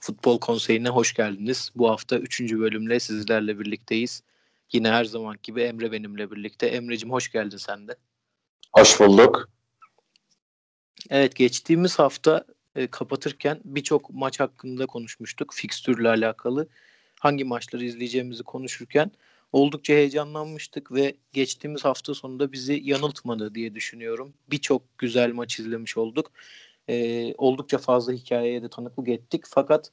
Futbol Konseyi'ne hoş geldiniz. Bu hafta 3. bölümle sizlerle birlikteyiz. Yine her zaman gibi Emre benimle birlikte. Emre'cim hoş geldin sen de. Hoş bulduk. Evet geçtiğimiz hafta e, kapatırken birçok maç hakkında konuşmuştuk. Fikstürle alakalı. Hangi maçları izleyeceğimizi konuşurken oldukça heyecanlanmıştık ve geçtiğimiz hafta sonunda bizi yanıltmadı diye düşünüyorum. Birçok güzel maç izlemiş olduk. E, oldukça fazla hikayeye de tanıklık ettik. Fakat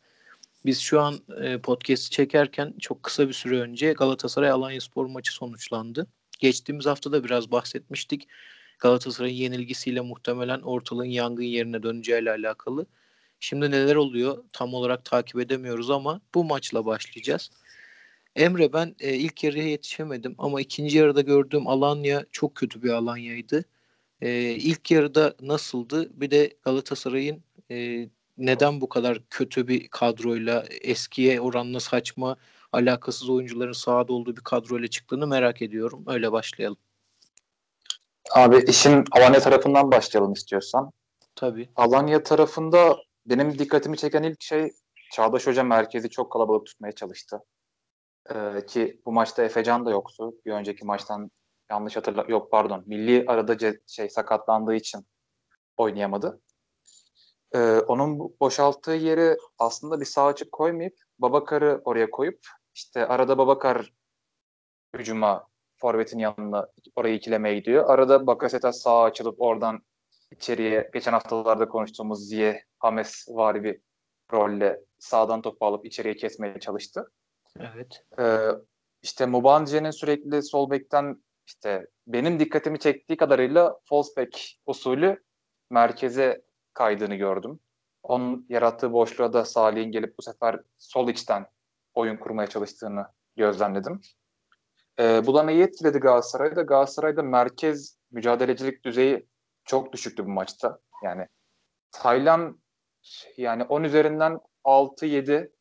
biz şu an e, podcast'i çekerken çok kısa bir süre önce Galatasaray Alanya Spor maçı sonuçlandı. Geçtiğimiz hafta da biraz bahsetmiştik. Galatasaray'ın yenilgisiyle muhtemelen ortalığın yangın yerine döneceğiyle alakalı. Şimdi neler oluyor tam olarak takip edemiyoruz ama bu maçla başlayacağız. Emre ben e, ilk yarıya yetişemedim ama ikinci yarıda gördüğüm Alanya çok kötü bir Alanya'ydı. E, ilk yarıda nasıldı? Bir de Galatasaray'ın e, neden bu kadar kötü bir kadroyla eskiye oranla saçma alakasız oyuncuların sahada olduğu bir kadroyla çıktığını merak ediyorum. Öyle başlayalım. Abi işin Alanya tarafından başlayalım istiyorsan. Tabii. Alanya tarafında benim dikkatimi çeken ilk şey Çağdaş Hoca merkezi çok kalabalık tutmaya çalıştı. Ee, ki bu maçta Efecan da yoktu. Bir önceki maçtan yanlış hatırla yok pardon. Milli arada şey sakatlandığı için oynayamadı. Ee, onun boşalttığı yeri aslında bir sağ açık koymayıp Babakar'ı oraya koyup işte arada Babakar hücuma forvetin yanına orayı ikilemeye gidiyor. Arada Bakasetas sağa açılıp oradan içeriye geçen haftalarda konuştuğumuz Ziye Hames var bir rolle sağdan topu alıp içeriye kesmeye çalıştı. Evet. Ee, işte Mubance'nin sürekli sol bekten işte benim dikkatimi çektiği kadarıyla false back usulü merkeze kaydığını gördüm. Onun yarattığı boşluğa da Salih'in gelip bu sefer sol içten oyun kurmaya çalıştığını gözlemledim. Ee, bu da neyi etkiledi Galatasaray'da? Galatasaray'da merkez mücadelecilik düzeyi çok düşüktü bu maçta. Yani Taylan yani 10 üzerinden 6-7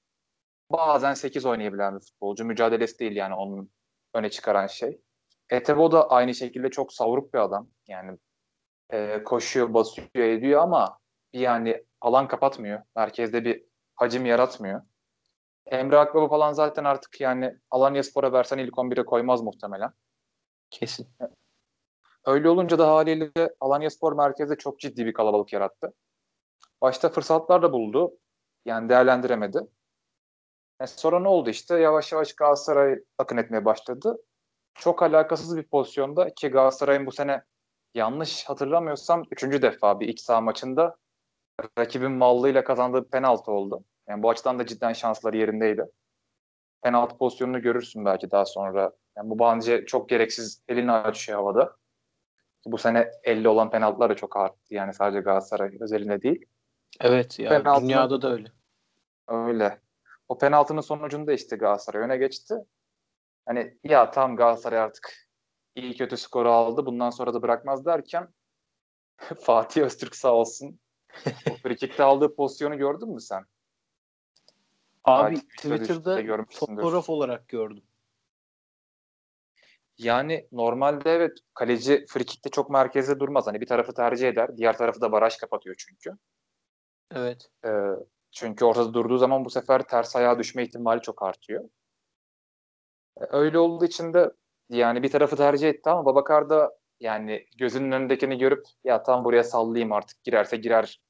bazen 8 oynayabilen bir futbolcu. Mücadelesi değil yani onun öne çıkaran şey. Etebo da aynı şekilde çok savruk bir adam. Yani e, koşuyor, basıyor, ediyor ama yani alan kapatmıyor. Merkezde bir hacim yaratmıyor. Emre Akbaba falan zaten artık yani Alanya Spor'a versen ilk 11'e koymaz muhtemelen. Kesin. Öyle olunca da haliyle Alanya Spor merkezde çok ciddi bir kalabalık yarattı. Başta fırsatlar da buldu. Yani değerlendiremedi. E sonra ne oldu işte? Yavaş yavaş Galatasaray akın etmeye başladı. Çok alakasız bir pozisyonda ki Galatasaray'ın bu sene yanlış hatırlamıyorsam üçüncü defa bir iç saha maçında rakibin mallığıyla kazandığı penaltı oldu. Yani bu açıdan da cidden şansları yerindeydi. Penaltı pozisyonunu görürsün belki daha sonra. Yani bu bence çok gereksiz elini açıyor havada. Bu sene 50 olan penaltılar da çok arttı. Yani sadece Galatasaray özelinde değil. Evet ya Penaltı... dünyada da öyle. Öyle. O penaltının sonucunda işte Galatasaray öne geçti. Hani ya tam Galatasaray artık iyi kötü skoru aldı. Bundan sonra da bırakmaz derken Fatih Öztürk sağ olsun. o frikikte aldığı pozisyonu gördün mü sen? Abi Twitter'da fotoğraf olarak gördüm. Yani normalde evet kaleci frikikte çok merkezde durmaz. Hani bir tarafı tercih eder. Diğer tarafı da baraj kapatıyor çünkü. Evet. Ee, çünkü ortada durduğu zaman bu sefer ters ayağa düşme ihtimali çok artıyor. Öyle olduğu için de yani bir tarafı tercih etti ama Babakar da yani gözünün önündekini görüp ya tam buraya sallayayım artık girerse girer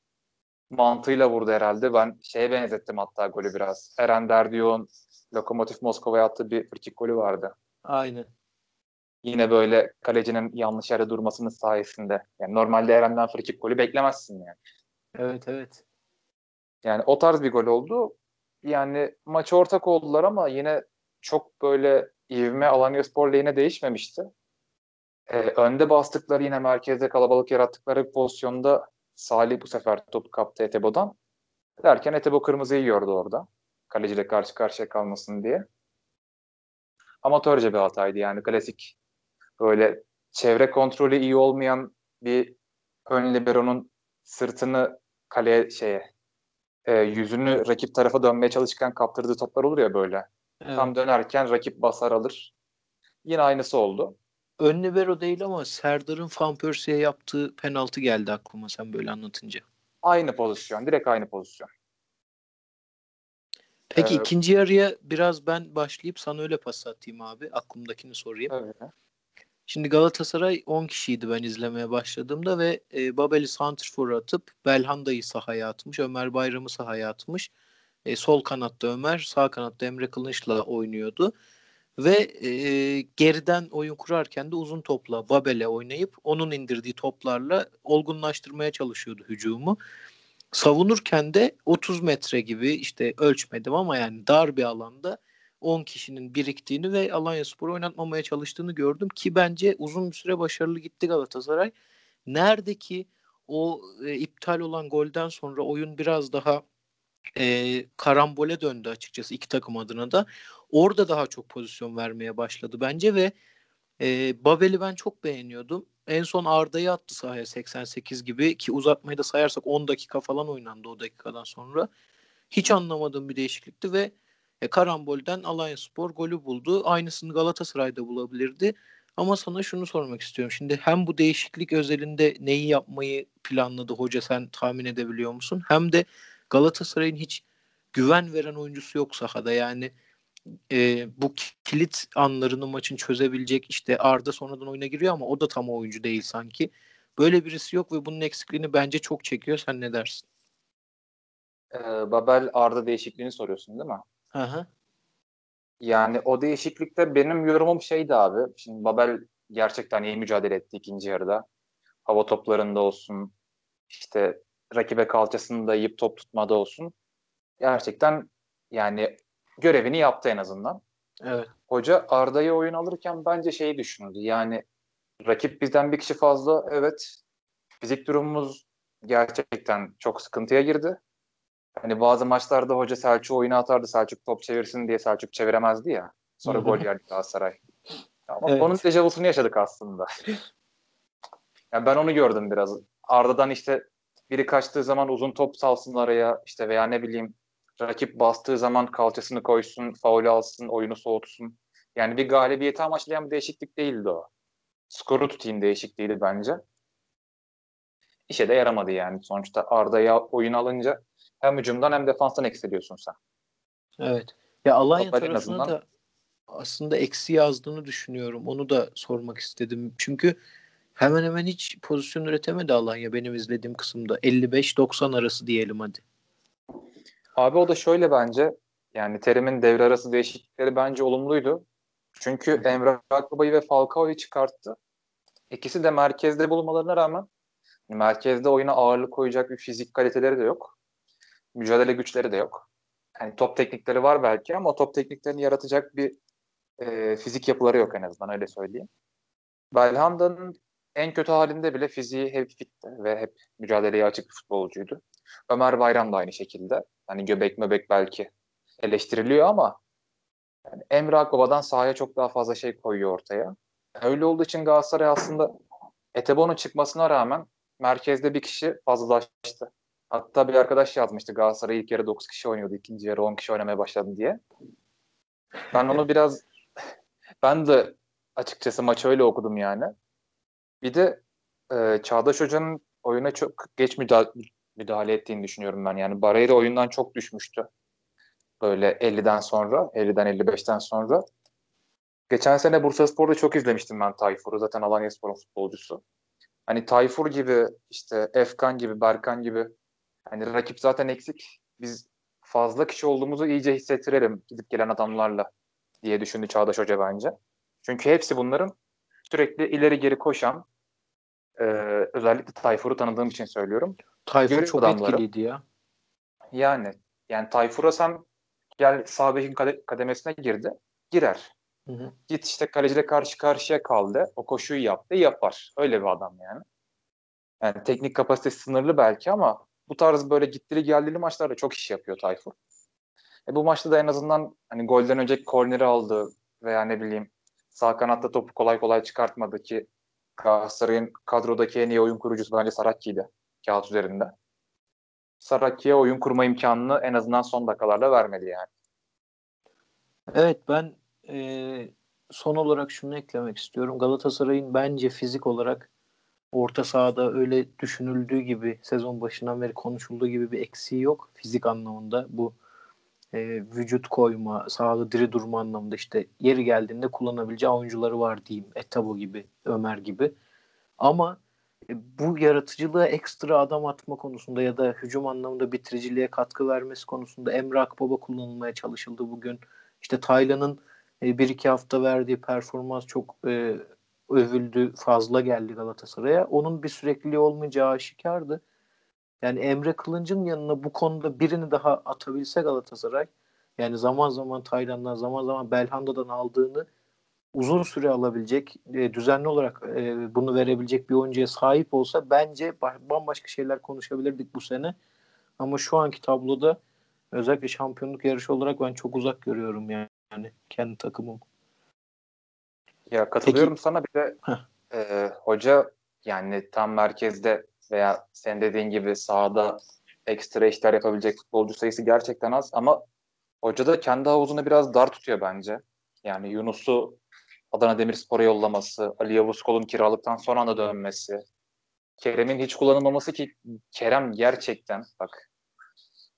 mantığıyla vurdu herhalde. Ben şeye benzettim hatta golü biraz. Eren Derdiyok'un Lokomotiv Moskova'ya attığı bir frikik golü vardı. Aynen. Yine böyle kalecinin yanlış yerde durmasının sayesinde. Yani normalde Eren'den frikik golü beklemezsin yani. Evet evet. Yani o tarz bir gol oldu. Yani maçı ortak oldular ama yine çok böyle ivme Alanya Spor lehine değişmemişti. Ee, önde bastıkları yine merkezde kalabalık yarattıkları pozisyonda Salih bu sefer topu kaptı Etebo'dan. Derken Etebo kırmızıyı gördü orada. Kaleciyle karşı karşıya kalmasın diye. Amatörce bir hataydı yani klasik böyle çevre kontrolü iyi olmayan bir ön libero'nun sırtını kaleye şeye e, yüzünü rakip tarafa dönmeye çalışırken kaptırdığı toplar olur ya böyle. Evet. Tam dönerken rakip basar alır. Yine aynısı oldu. Ön libero değil ama Serdar'ın Van Persie'ye yaptığı penaltı geldi aklıma sen böyle anlatınca. Aynı pozisyon. Direkt aynı pozisyon. Peki Ee, ikinci yarıya biraz ben başlayıp sana öyle pas atayım abi. Aklımdakini sorayım. Öyle. Şimdi Galatasaray 10 kişiydi ben izlemeye başladığımda ve e, Babel'i santrfor atıp Belhanda'yı sahaya atmış. Ömer Bayram'ı sahaya atmış. E, sol kanatta Ömer, sağ kanatta Emre Kılınç'la oynuyordu. Ve e, geriden oyun kurarken de uzun topla Babel'e oynayıp onun indirdiği toplarla olgunlaştırmaya çalışıyordu hücumu. Savunurken de 30 metre gibi işte ölçmedim ama yani dar bir alanda 10 kişinin biriktiğini ve Alanyaspor'u oynatmamaya çalıştığını gördüm ki bence uzun bir süre başarılı gitti Galatasaray. Nerede ki o e, iptal olan golden sonra oyun biraz daha e, karambole döndü açıkçası iki takım adına da. Orada daha çok pozisyon vermeye başladı bence ve e, Babel'i ben çok beğeniyordum. En son Arda'yı attı sahaya 88 gibi ki uzatmayı da sayarsak 10 dakika falan oynandı o dakikadan sonra. Hiç anlamadığım bir değişiklikti ve e, karambolden Alanyaspor golü buldu. Aynısını Galatasaray'da bulabilirdi. Ama sana şunu sormak istiyorum. Şimdi hem bu değişiklik özelinde neyi yapmayı planladı hoca sen tahmin edebiliyor musun? Hem de Galatasaray'ın hiç güven veren oyuncusu yok sahada. Yani e, bu kilit anlarını maçın çözebilecek işte Arda sonradan oyuna giriyor ama o da tam oyuncu değil sanki. Böyle birisi yok ve bunun eksikliğini bence çok çekiyor. Sen ne dersin? Ee, Babel Arda değişikliğini soruyorsun değil mi? Hı hı. Yani o değişiklikte benim yorumum şeydi abi. Şimdi Babel gerçekten iyi mücadele etti ikinci yarıda. Hava toplarında olsun, işte rakibe kalçasını da yiyip top tutmada olsun. Gerçekten yani görevini yaptı en azından. Evet. Hoca Arda'yı oyun alırken bence şeyi düşündü. Yani rakip bizden bir kişi fazla. Evet. Fizik durumumuz gerçekten çok sıkıntıya girdi. Hani bazı maçlarda hoca Selçuk oyunu atardı. Selçuk top çevirsin diye Selçuk çeviremezdi ya. Sonra gol yerdi Galatasaray. Ama Evet. onun tecavüzünü yaşadık aslında. yani ben onu gördüm biraz. Arda'dan işte biri kaçtığı zaman uzun top salsın araya işte veya ne bileyim rakip bastığı zaman kalçasını koysun, faul alsın, oyunu soğutsun. Yani bir galibiyeti amaçlayan bir değişiklik değildi o. Skoru tutayım değişikliğiydi bence. İşe de yaramadı yani. Sonuçta Arda'ya oyun alınca hem hücumdan hem defanstan eksiliyorsun sen. Evet. Ya Alanya tarafına azından- da aslında eksi yazdığını düşünüyorum. Onu da sormak istedim. Çünkü hemen hemen hiç pozisyon üretemedi Alanya benim izlediğim kısımda. 55-90 arası diyelim hadi. Abi o da şöyle bence yani Terim'in devre arası değişiklikleri bence olumluydu. Çünkü Emre Akbaba'yı ve Falcao'yu çıkarttı. İkisi de merkezde bulunmalarına rağmen merkezde oyuna ağırlık koyacak bir fizik kaliteleri de yok. Mücadele güçleri de yok. Yani top teknikleri var belki ama o top tekniklerini yaratacak bir e, fizik yapıları yok en azından öyle söyleyeyim. Belhanda'nın en kötü halinde bile fiziği hep fitti ve hep mücadeleye açık bir futbolcuydu. Ömer Bayram da aynı şekilde. Hani göbek möbek belki eleştiriliyor ama yani Emre Akbaba'dan sahaya çok daha fazla şey koyuyor ortaya. Öyle olduğu için Galatasaray aslında Etebo'nun çıkmasına rağmen merkezde bir kişi fazlalaştı. Hatta bir arkadaş yazmıştı Galatasaray ilk yarı 9 kişi oynuyordu. ikinci yarı 10 kişi oynamaya başladı diye. Ben onu biraz ben de açıkçası maçı öyle okudum yani. Bir de e, Çağdaş Hoca'nın oyuna çok geç müdahale, müdahale ettiğini düşünüyorum ben. Yani Barreira oyundan çok düşmüştü. Böyle 50'den sonra, 50'den 55'ten sonra. Geçen sene Bursaspor'da çok izlemiştim ben Tayfur'u. Zaten Alanyaspor'un futbolcusu. Hani Tayfur gibi, işte Efkan gibi, Berkan gibi. Hani rakip zaten eksik. Biz fazla kişi olduğumuzu iyice hissettirelim gidip gelen adamlarla diye düşündü Çağdaş Hoca bence. Çünkü hepsi bunların sürekli ileri geri koşan, e, özellikle Tayfur'u tanıdığım için söylüyorum. Tayfur Görev çok adamları. etkiliydi ya. Yani yani Tayfur'a sen gel sağ bekin kade- kademesine girdi. Girer. Hı hı. Git işte kaleciyle karşı karşıya kaldı. O koşuyu yaptı. Yapar. Öyle bir adam yani. Yani teknik kapasitesi sınırlı belki ama bu tarz böyle gittili geldili maçlarda çok iş yapıyor Tayfur. E bu maçta da en azından hani golden önceki korneri aldı veya ne bileyim sağ kanatta topu kolay kolay çıkartmadı ki Galatasaray'ın kadrodaki en iyi oyun kurucusu bence Sarakki'ydi kağıt üzerinde. Sarakki'ye oyun kurma imkanını en azından son dakikalarda vermedi yani. Evet ben e, son olarak şunu eklemek istiyorum. Galatasaray'ın bence fizik olarak orta sahada öyle düşünüldüğü gibi sezon başından beri konuşulduğu gibi bir eksiği yok fizik anlamında. Bu e, vücut koyma, sağlı diri durma anlamında işte yeri geldiğinde kullanabileceği oyuncuları var diyeyim. Etabo gibi, Ömer gibi. Ama e, bu yaratıcılığa ekstra adam atma konusunda ya da hücum anlamında bitiriciliğe katkı vermesi konusunda Emre Akbaba kullanılmaya çalışıldı bugün. İşte Taylan'ın e, bir iki hafta verdiği performans çok e, övüldü, fazla geldi Galatasaray'a. Onun bir sürekliliği olmayacağı aşikardı. Yani Emre Kılınç'ın yanına bu konuda birini daha atabilse Galatasaray yani zaman zaman Taylan'dan zaman zaman Belhanda'dan aldığını uzun süre alabilecek, e, düzenli olarak e, bunu verebilecek bir oyuncuya sahip olsa bence bambaşka şeyler konuşabilirdik bu sene. Ama şu anki tabloda özellikle şampiyonluk yarışı olarak ben çok uzak görüyorum yani, yani kendi takımım. Ya katılıyorum Peki. sana bir de e, hoca yani tam merkezde veya sen dediğin gibi sahada ekstra işler yapabilecek futbolcu sayısı gerçekten az ama hoca da kendi havuzunu biraz dar tutuyor bence. Yani Yunus'u Adana Demirspor'a yollaması, Ali Yavuz Kol'un kiralıktan sonra anda dönmesi, Kerem'in hiç kullanılmaması ki Kerem gerçekten bak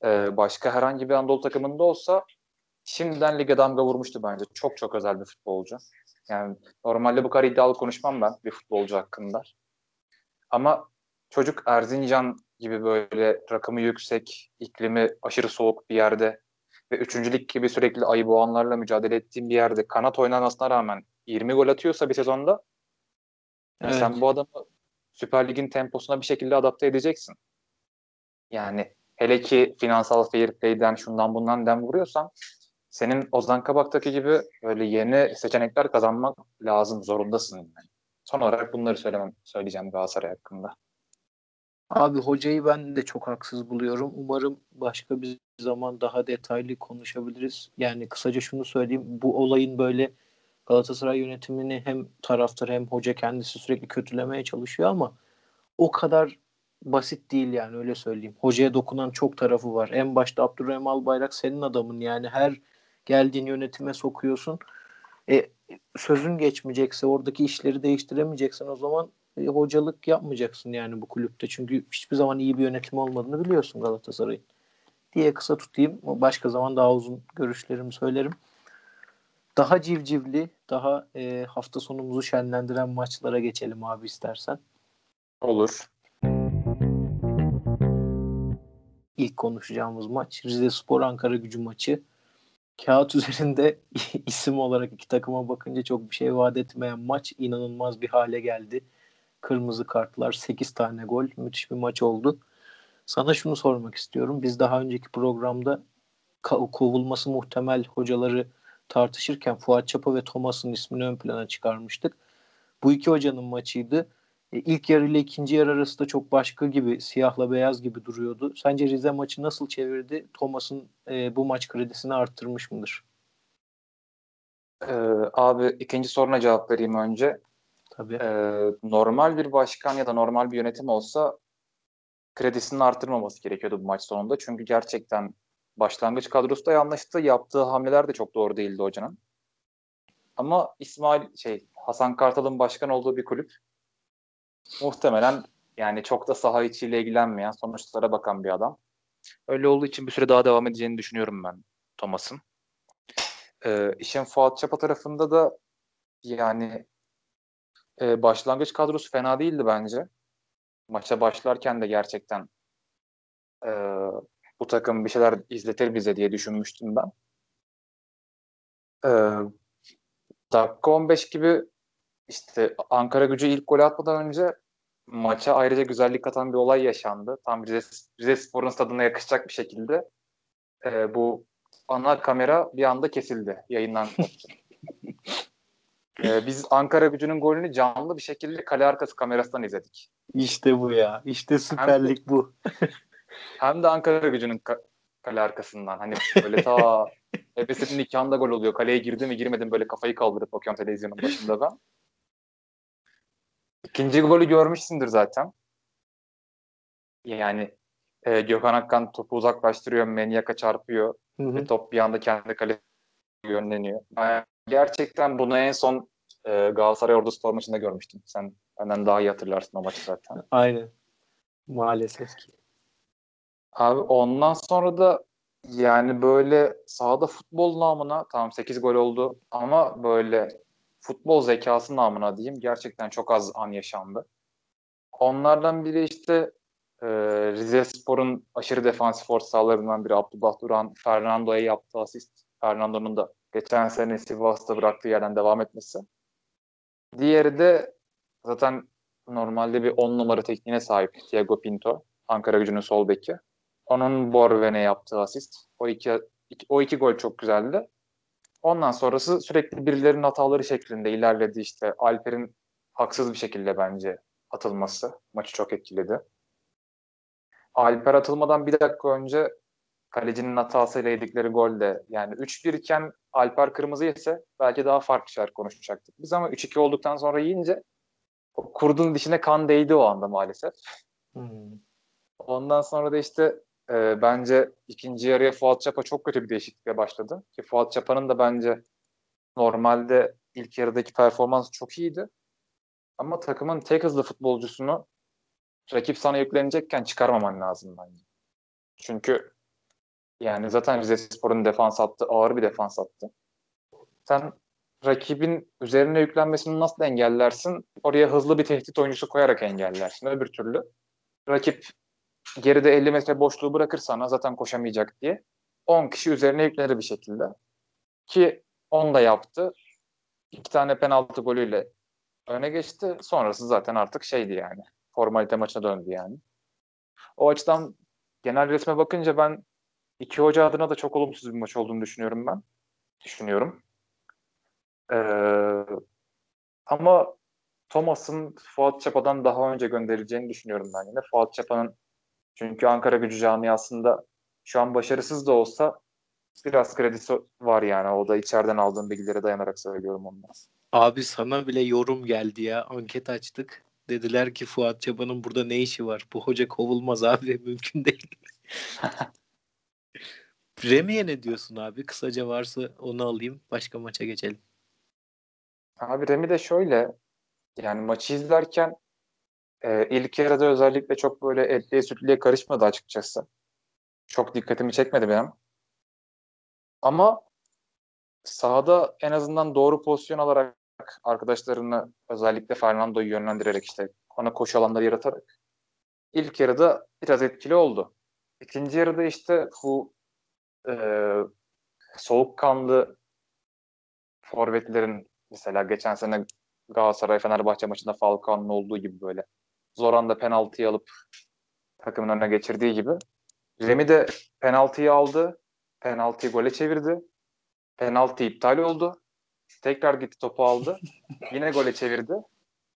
e, başka herhangi bir Anadolu takımında olsa şimdiden lige damga vurmuştu bence. Çok çok özel bir futbolcu. Yani normalde bu kadar iddialı konuşmam ben bir futbolcu hakkında. Ama çocuk Erzincan gibi böyle rakımı yüksek, iklimi aşırı soğuk bir yerde ve üçüncülük gibi sürekli ayı boğanlarla mücadele ettiğim bir yerde kanat oynamasına rağmen 20 gol atıyorsa bir sezonda evet. sen bu adamı Süper Lig'in temposuna bir şekilde adapte edeceksin. Yani hele ki finansal fair play'den şundan bundan dem vuruyorsan senin Ozan Kabak'taki gibi böyle yeni seçenekler kazanmak lazım, zorundasın. Yani. Son olarak bunları söylemem, söyleyeceğim Galatasaray hakkında. Abi hocayı ben de çok haksız buluyorum. Umarım başka bir zaman daha detaylı konuşabiliriz. Yani kısaca şunu söyleyeyim. Bu olayın böyle Galatasaray yönetimini hem taraftar hem hoca kendisi sürekli kötülemeye çalışıyor ama o kadar basit değil yani öyle söyleyeyim. Hocaya dokunan çok tarafı var. En başta Abdurrahim Albayrak senin adamın yani her geldiğin yönetime sokuyorsun. E, sözün geçmeyecekse oradaki işleri değiştiremeyeceksin o zaman e, hocalık yapmayacaksın yani bu kulüpte. Çünkü hiçbir zaman iyi bir yönetim olmadığını biliyorsun Galatasaray'ın. Diye kısa tutayım. Başka zaman daha uzun görüşlerimi söylerim. Daha civcivli, daha e, hafta sonumuzu şenlendiren maçlara geçelim abi istersen. Olur. İlk konuşacağımız maç Rize Spor Ankara Gücü maçı. Kağıt üzerinde isim olarak iki takıma bakınca çok bir şey vaat etmeyen maç inanılmaz bir hale geldi. Kırmızı kartlar, 8 tane gol. Müthiş bir maç oldu. Sana şunu sormak istiyorum. Biz daha önceki programda kovulması muhtemel hocaları tartışırken Fuat Çapa ve Thomas'ın ismini ön plana çıkarmıştık. Bu iki hocanın maçıydı. E, ilk yarı ile ikinci yarı arasında çok başka gibi, siyahla beyaz gibi duruyordu. Sence Rize maçı nasıl çevirdi? Thomas'ın e, bu maç kredisini arttırmış mıdır? Ee, abi ikinci soruna cevap vereyim önce. Tabii. Ee, normal bir başkan ya da normal bir yönetim olsa kredisini artırmaması gerekiyordu bu maç sonunda. Çünkü gerçekten başlangıç kadrosu da yanlıştı. Yaptığı hamleler de çok doğru değildi hocanın. Ama İsmail şey Hasan Kartal'ın başkan olduğu bir kulüp muhtemelen yani çok da saha içiyle ilgilenmeyen, sonuçlara bakan bir adam. Öyle olduğu için bir süre daha devam edeceğini düşünüyorum ben Thomas'ın. Ee, işin Fuat Çapa tarafında da yani e, başlangıç kadrosu fena değildi bence. Maça başlarken de gerçekten e, bu takım bir şeyler izletir bize diye düşünmüştüm ben. E, dakika 15 gibi işte Ankara gücü ilk golü atmadan önce maça ayrıca güzellik katan bir olay yaşandı. Tam Rize, Rize Spor'un stadına yakışacak bir şekilde e, bu ana kamera bir anda kesildi. Yayından koptu. e, biz Ankara gücünün golünü canlı bir şekilde kale arkası kamerasından izledik. İşte bu ya. İşte süperlik bu. hem de Ankara gücünün ka- kale arkasından. Hani böyle ta Efes'in nikahında gol oluyor. Kaleye girdi mi girmedi mi böyle kafayı kaldırıp bakıyorum televizyonun başında ben. İkinci golü görmüşsündür zaten. Yani e, Gökhan Akkan topu uzaklaştırıyor, Menyak'a çarpıyor. Hı hı. Ve top bir anda kendi kalesine yönleniyor. Yani gerçekten bunu en son e, Galatasaray Ordu Spor maçında görmüştüm. Sen benden daha iyi hatırlarsın o maçı zaten. Aynen. Maalesef ki. Abi ondan sonra da Yani böyle sahada futbol namına tamam 8 gol oldu ama böyle futbol zekası namına diyeyim gerçekten çok az an yaşandı. Onlardan biri işte e, Rize Spor'un aşırı defansif orta sahalarından biri Abdullah Duran Fernando'ya yaptığı asist. Fernando'nun da geçen sene Sivas'ta bıraktığı yerden devam etmesi. Diğeri de zaten normalde bir 10 numara tekniğine sahip Thiago Pinto. Ankara gücünün sol beki. Onun Borven'e yaptığı asist. O iki, iki, o iki gol çok güzeldi. Ondan sonrası sürekli birilerinin hataları şeklinde ilerledi işte. Alper'in haksız bir şekilde bence atılması maçı çok etkiledi. Alper atılmadan bir dakika önce kalecinin hatasıyla yedikleri gol de yani 3-1 iken Alper kırmızı ise belki daha farklı şeyler konuşacaktık. Biz ama 3-2 olduktan sonra yiyince kurdun dişine kan değdi o anda maalesef. Hmm. Ondan sonra da işte e, bence ikinci yarıya Fuat Çapa çok kötü bir değişiklikle başladı. Ki Fuat Çapa'nın da bence normalde ilk yarıdaki performans çok iyiydi. Ama takımın tek hızlı futbolcusunu rakip sana yüklenecekken çıkarmaman lazım bence. Çünkü yani zaten Rize Spor'un defans attı, ağır bir defans attı. Sen rakibin üzerine yüklenmesini nasıl engellersin? Oraya hızlı bir tehdit oyuncusu koyarak engellersin. Öbür türlü rakip geride 50 metre boşluğu bırakır sana zaten koşamayacak diye 10 kişi üzerine yüklenir bir şekilde. Ki 10 da yaptı. İki tane penaltı golüyle öne geçti. Sonrası zaten artık şeydi yani. Formalite maçına döndü yani. O açıdan genel resme bakınca ben iki hoca adına da çok olumsuz bir maç olduğunu düşünüyorum ben. Düşünüyorum. Ee, ama Thomas'ın Fuat Çapa'dan daha önce gönderileceğini düşünüyorum ben yine. Fuat Çapa'nın çünkü Ankara gücü camiasında şu an başarısız da olsa biraz kredisi var yani. O da içeriden aldığım bilgilere dayanarak söylüyorum ondan. Abi sana bile yorum geldi ya. Anket açtık. Dediler ki Fuat Çaba'nın burada ne işi var? Bu hoca kovulmaz abi. Mümkün değil. Remi'ye ne diyorsun abi? Kısaca varsa onu alayım. Başka maça geçelim. Abi Remi de şöyle yani maçı izlerken e, ilk yarıda özellikle çok böyle etliye sütlüye karışmadı açıkçası. Çok dikkatimi çekmedi benim. Ama sahada en azından doğru pozisyon alarak arkadaşlarını özellikle Fernando'yu yönlendirerek işte ona koşu alanları yaratarak ilk yarıda biraz etkili oldu. İkinci yarıda işte bu e, soğukkanlı forvetlerin mesela geçen sene Galatasaray Fenerbahçe maçında Falcao'nun olduğu gibi böyle zor anda penaltıyı alıp takımın önüne geçirdiği gibi Remi de penaltıyı aldı. Penaltıyı gole çevirdi. Penaltı iptal oldu. Tekrar gitti topu aldı. Yine gole çevirdi.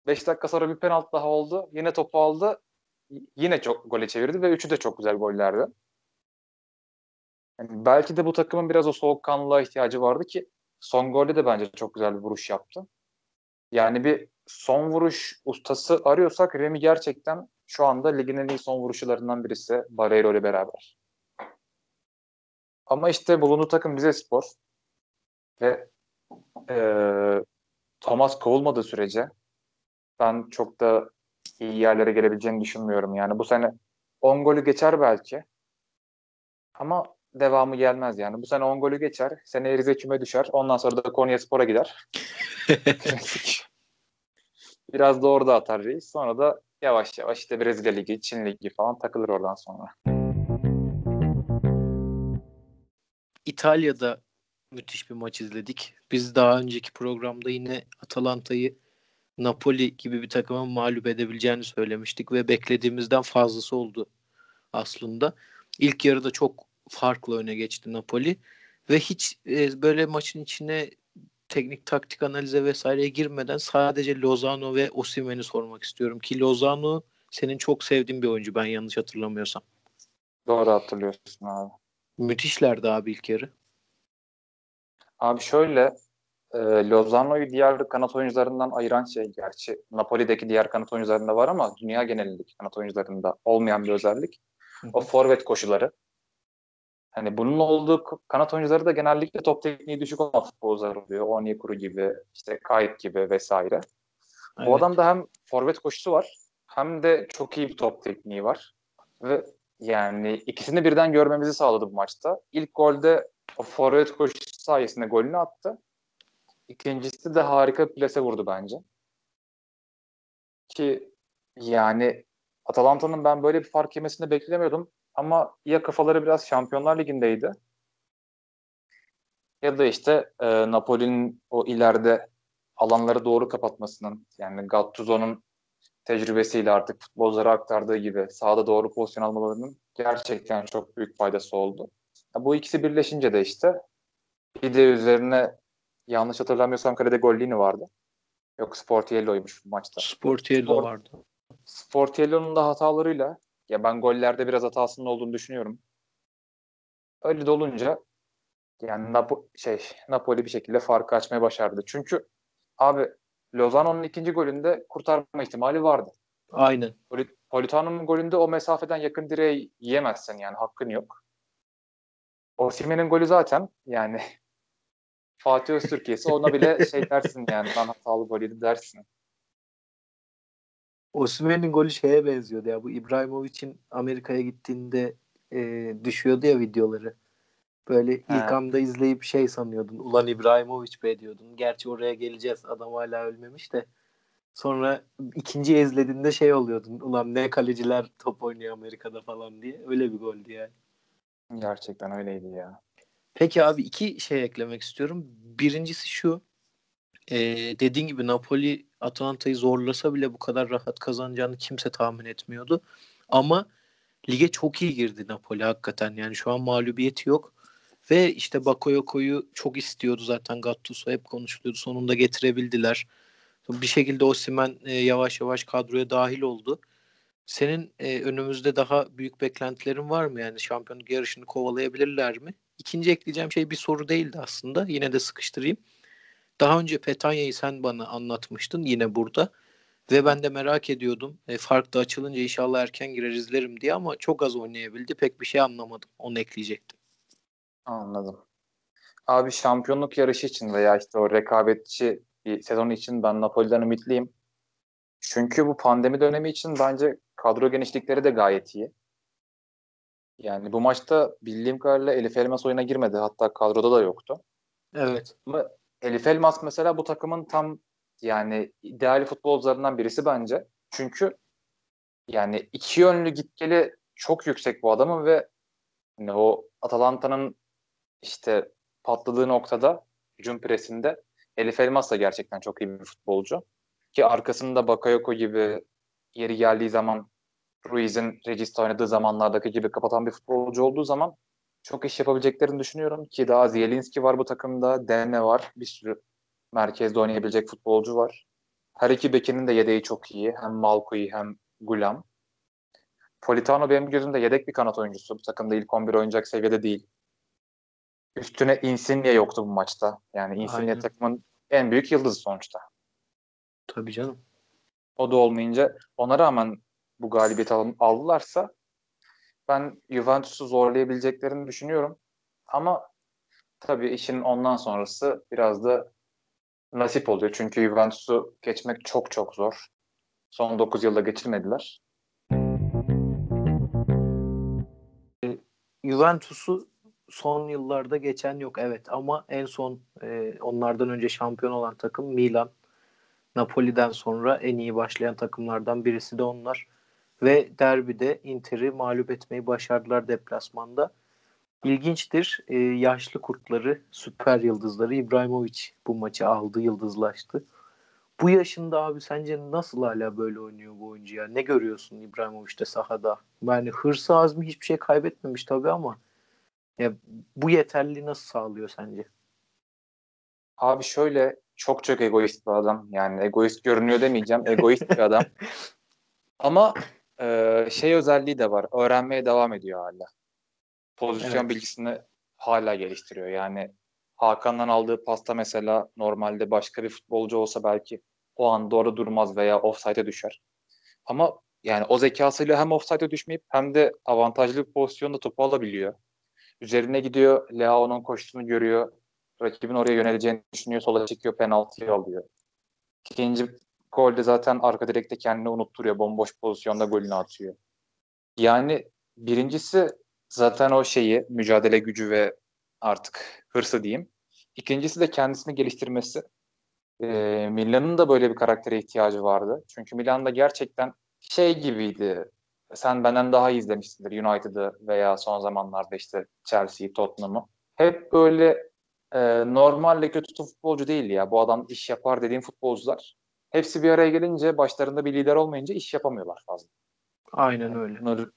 5 dakika sonra bir penaltı daha oldu. Yine topu aldı. Yine çok gole çevirdi ve üçü de çok güzel gollerdi. Yani belki de bu takımın biraz o soğukkanlılığa ihtiyacı vardı ki son golde de bence çok güzel bir vuruş yaptı. Yani bir son vuruş ustası arıyorsak Remy gerçekten şu anda ligin en iyi son vuruşçularından birisi Barreiro ile beraber. Ama işte bulunduğu takım bize spor ve e, Thomas kovulmadığı sürece ben çok da iyi yerlere gelebileceğini düşünmüyorum. Yani bu sene 10 golü geçer belki ama devamı gelmez yani. Bu sene 10 golü geçer. Sene Rize küme düşer. Ondan sonra da Konya Spor'a gider. Biraz da orada atar reis. Sonra da yavaş yavaş işte Brezilya Ligi, Çin Ligi falan takılır oradan sonra. İtalya'da müthiş bir maç izledik. Biz daha önceki programda yine Atalanta'yı Napoli gibi bir takıma mağlup edebileceğini söylemiştik ve beklediğimizden fazlası oldu aslında. İlk yarıda çok farklı öne geçti Napoli ve hiç e, böyle maçın içine teknik taktik analize vesaireye girmeden sadece Lozano ve Osimhen'i sormak istiyorum ki Lozano senin çok sevdiğin bir oyuncu ben yanlış hatırlamıyorsam. Doğru hatırlıyorsun abi. Müthişlerdi abi ilk yarı. Abi şöyle e, Lozano'yu diğer kanat oyuncularından ayıran şey gerçi Napoli'deki diğer kanat oyuncularında var ama dünya genelindeki kanat oyuncularında olmayan bir özellik. O forvet koşuları. Hani bunun olduğu kanat oyuncuları da genellikle top tekniği düşük olan futbolcular oluyor. Onyekuru gibi, işte Kayıt gibi vesaire. Evet. Bu adamda hem forvet koşusu var hem de çok iyi bir top tekniği var. Ve yani ikisini birden görmemizi sağladı bu maçta. İlk golde o forvet koşusu sayesinde golünü attı. İkincisi de harika bir plase vurdu bence. Ki yani Atalanta'nın ben böyle bir fark yemesini beklemiyordum. Ama ya kafaları biraz Şampiyonlar Ligi'ndeydi ya da işte e, Napoli'nin o ileride alanları doğru kapatmasının yani Gattuso'nun tecrübesiyle artık futbolculara aktardığı gibi sahada doğru pozisyon almalarının gerçekten çok büyük faydası oldu. Bu ikisi birleşince de işte bir de üzerine yanlış hatırlamıyorsam kalede Gollini vardı. Yok Sportiello'ymuş bu maçta. Sportiello Sport, vardı. Sportiello'nun da hatalarıyla ya ben gollerde biraz hatasının olduğunu düşünüyorum. Öyle de olunca yani Napo şey Napoli bir şekilde farkı açmaya başardı. Çünkü abi Lozano'nun ikinci golünde kurtarma ihtimali vardı. Aynen. Politano'nun golünde o mesafeden yakın direğe yiyemezsin yani hakkın yok. Osimhen'in golü zaten yani Fatih Öztürk'yesi ona bile şey dersin yani lan hatalı golüydü dersin. Osimhen'in golü şeye benziyordu ya bu İbrahimovic'in Amerika'ya gittiğinde e, düşüyordu ya videoları. Böyle ilk He. anda izleyip şey sanıyordun. Ulan İbrahimovic be diyordun. Gerçi oraya geleceğiz. Adam hala ölmemiş de. Sonra ikinci izlediğinde şey oluyordun. Ulan ne kaleciler top oynuyor Amerika'da falan diye. Öyle bir goldü yani. Gerçekten öyleydi ya. Peki abi iki şey eklemek istiyorum. Birincisi şu. E, dediğin gibi Napoli Atalanta'yı zorlasa bile bu kadar rahat kazanacağını kimse tahmin etmiyordu. Ama lige çok iyi girdi Napoli hakikaten. Yani şu an mağlubiyeti yok. Ve işte Bakoyoko'yu çok istiyordu zaten Gattuso hep konuşuluyordu. Sonunda getirebildiler. Bir şekilde Osimhen e, yavaş yavaş kadroya dahil oldu. Senin e, önümüzde daha büyük beklentilerin var mı? Yani şampiyonluk yarışını kovalayabilirler mi? İkinci ekleyeceğim şey bir soru değildi aslında. Yine de sıkıştırayım. Daha önce Petanya'yı sen bana anlatmıştın yine burada. Ve ben de merak ediyordum. E, fark da açılınca inşallah erken girer izlerim diye ama çok az oynayabildi. Pek bir şey anlamadım. Onu ekleyecektim. Anladım. Abi şampiyonluk yarışı için veya işte o rekabetçi bir sezon için ben Napoli'den ümitliyim. Çünkü bu pandemi dönemi için bence kadro genişlikleri de gayet iyi. Yani bu maçta bildiğim kadarıyla Elif Elmas oyuna girmedi. Hatta kadroda da yoktu. Evet. Ama Elif Elmas mesela bu takımın tam yani ideal futbolcularından birisi bence. Çünkü yani iki yönlü gitgeli çok yüksek bu adamın ve yani o Atalanta'nın işte patladığı noktada hücum presinde Elif Elmas da gerçekten çok iyi bir futbolcu. Ki arkasında Bakayoko gibi yeri geldiği zaman Ruiz'in Regista oynadığı zamanlardaki gibi kapatan bir futbolcu olduğu zaman çok iş yapabileceklerini düşünüyorum ki daha Zielinski var bu takımda, Dene var, bir sürü merkezde oynayabilecek futbolcu var. Her iki bekinin de yedeği çok iyi. Hem Malko'yu hem Gulam. Politano benim gözümde yedek bir kanat oyuncusu. Bu takımda ilk 11 oynayacak seviyede değil. Üstüne Insigne yoktu bu maçta. Yani Insigne Aynen. takımın en büyük yıldızı sonuçta. Tabii canım. O da olmayınca ona rağmen bu galibiyet aldılarsa ben Juventus'u zorlayabileceklerini düşünüyorum. Ama tabii işin ondan sonrası biraz da nasip oluyor. Çünkü Juventus'u geçmek çok çok zor. Son 9 yılda geçirmediler. Juventus'u son yıllarda geçen yok evet ama en son e, onlardan önce şampiyon olan takım Milan. Napoli'den sonra en iyi başlayan takımlardan birisi de onlar. Ve derbide Inter'i mağlup etmeyi başardılar deplasmanda. İlginçtir. E, yaşlı kurtları, süper yıldızları İbrahimovic bu maçı aldı, yıldızlaştı. Bu yaşında abi sence nasıl hala böyle oynuyor bu oyuncu ya? Ne görüyorsun İbrahimovic'te sahada? Yani hırsı azmi hiçbir şey kaybetmemiş tabii ama ya bu yeterliliği nasıl sağlıyor sence? Abi şöyle çok çok egoist bir adam. Yani egoist görünüyor demeyeceğim. Egoist bir adam. Ama e, şey özelliği de var. Öğrenmeye devam ediyor hala. Pozisyon evet. bilgisini hala geliştiriyor. Yani Hakan'dan aldığı pasta mesela normalde başka bir futbolcu olsa belki o an doğru durmaz veya offside'e düşer. Ama yani o zekasıyla hem offside'e düşmeyip hem de avantajlı bir pozisyonda topu alabiliyor. Üzerine gidiyor. Leao'nun koşusunu görüyor. Rakibin oraya yöneleceğini düşünüyor. Sola çekiyor. Penaltıyı alıyor. İkinci golde zaten arka direkte kendini unutturuyor. Bomboş pozisyonda golünü atıyor. Yani birincisi zaten o şeyi mücadele gücü ve artık hırsı diyeyim. İkincisi de kendisini geliştirmesi. Ee, Milan'ın da böyle bir karaktere ihtiyacı vardı. Çünkü Milan'da gerçekten şey gibiydi. Sen benden daha iyi izlemişsindir United'ı veya son zamanlarda işte Chelsea'yi, Tottenham'ı. Hep böyle e, normal kötü futbolcu değil ya. Bu adam iş yapar dediğim futbolcular. Hepsi bir araya gelince başlarında bir lider olmayınca iş yapamıyorlar fazla. Aynen öyle. Bunları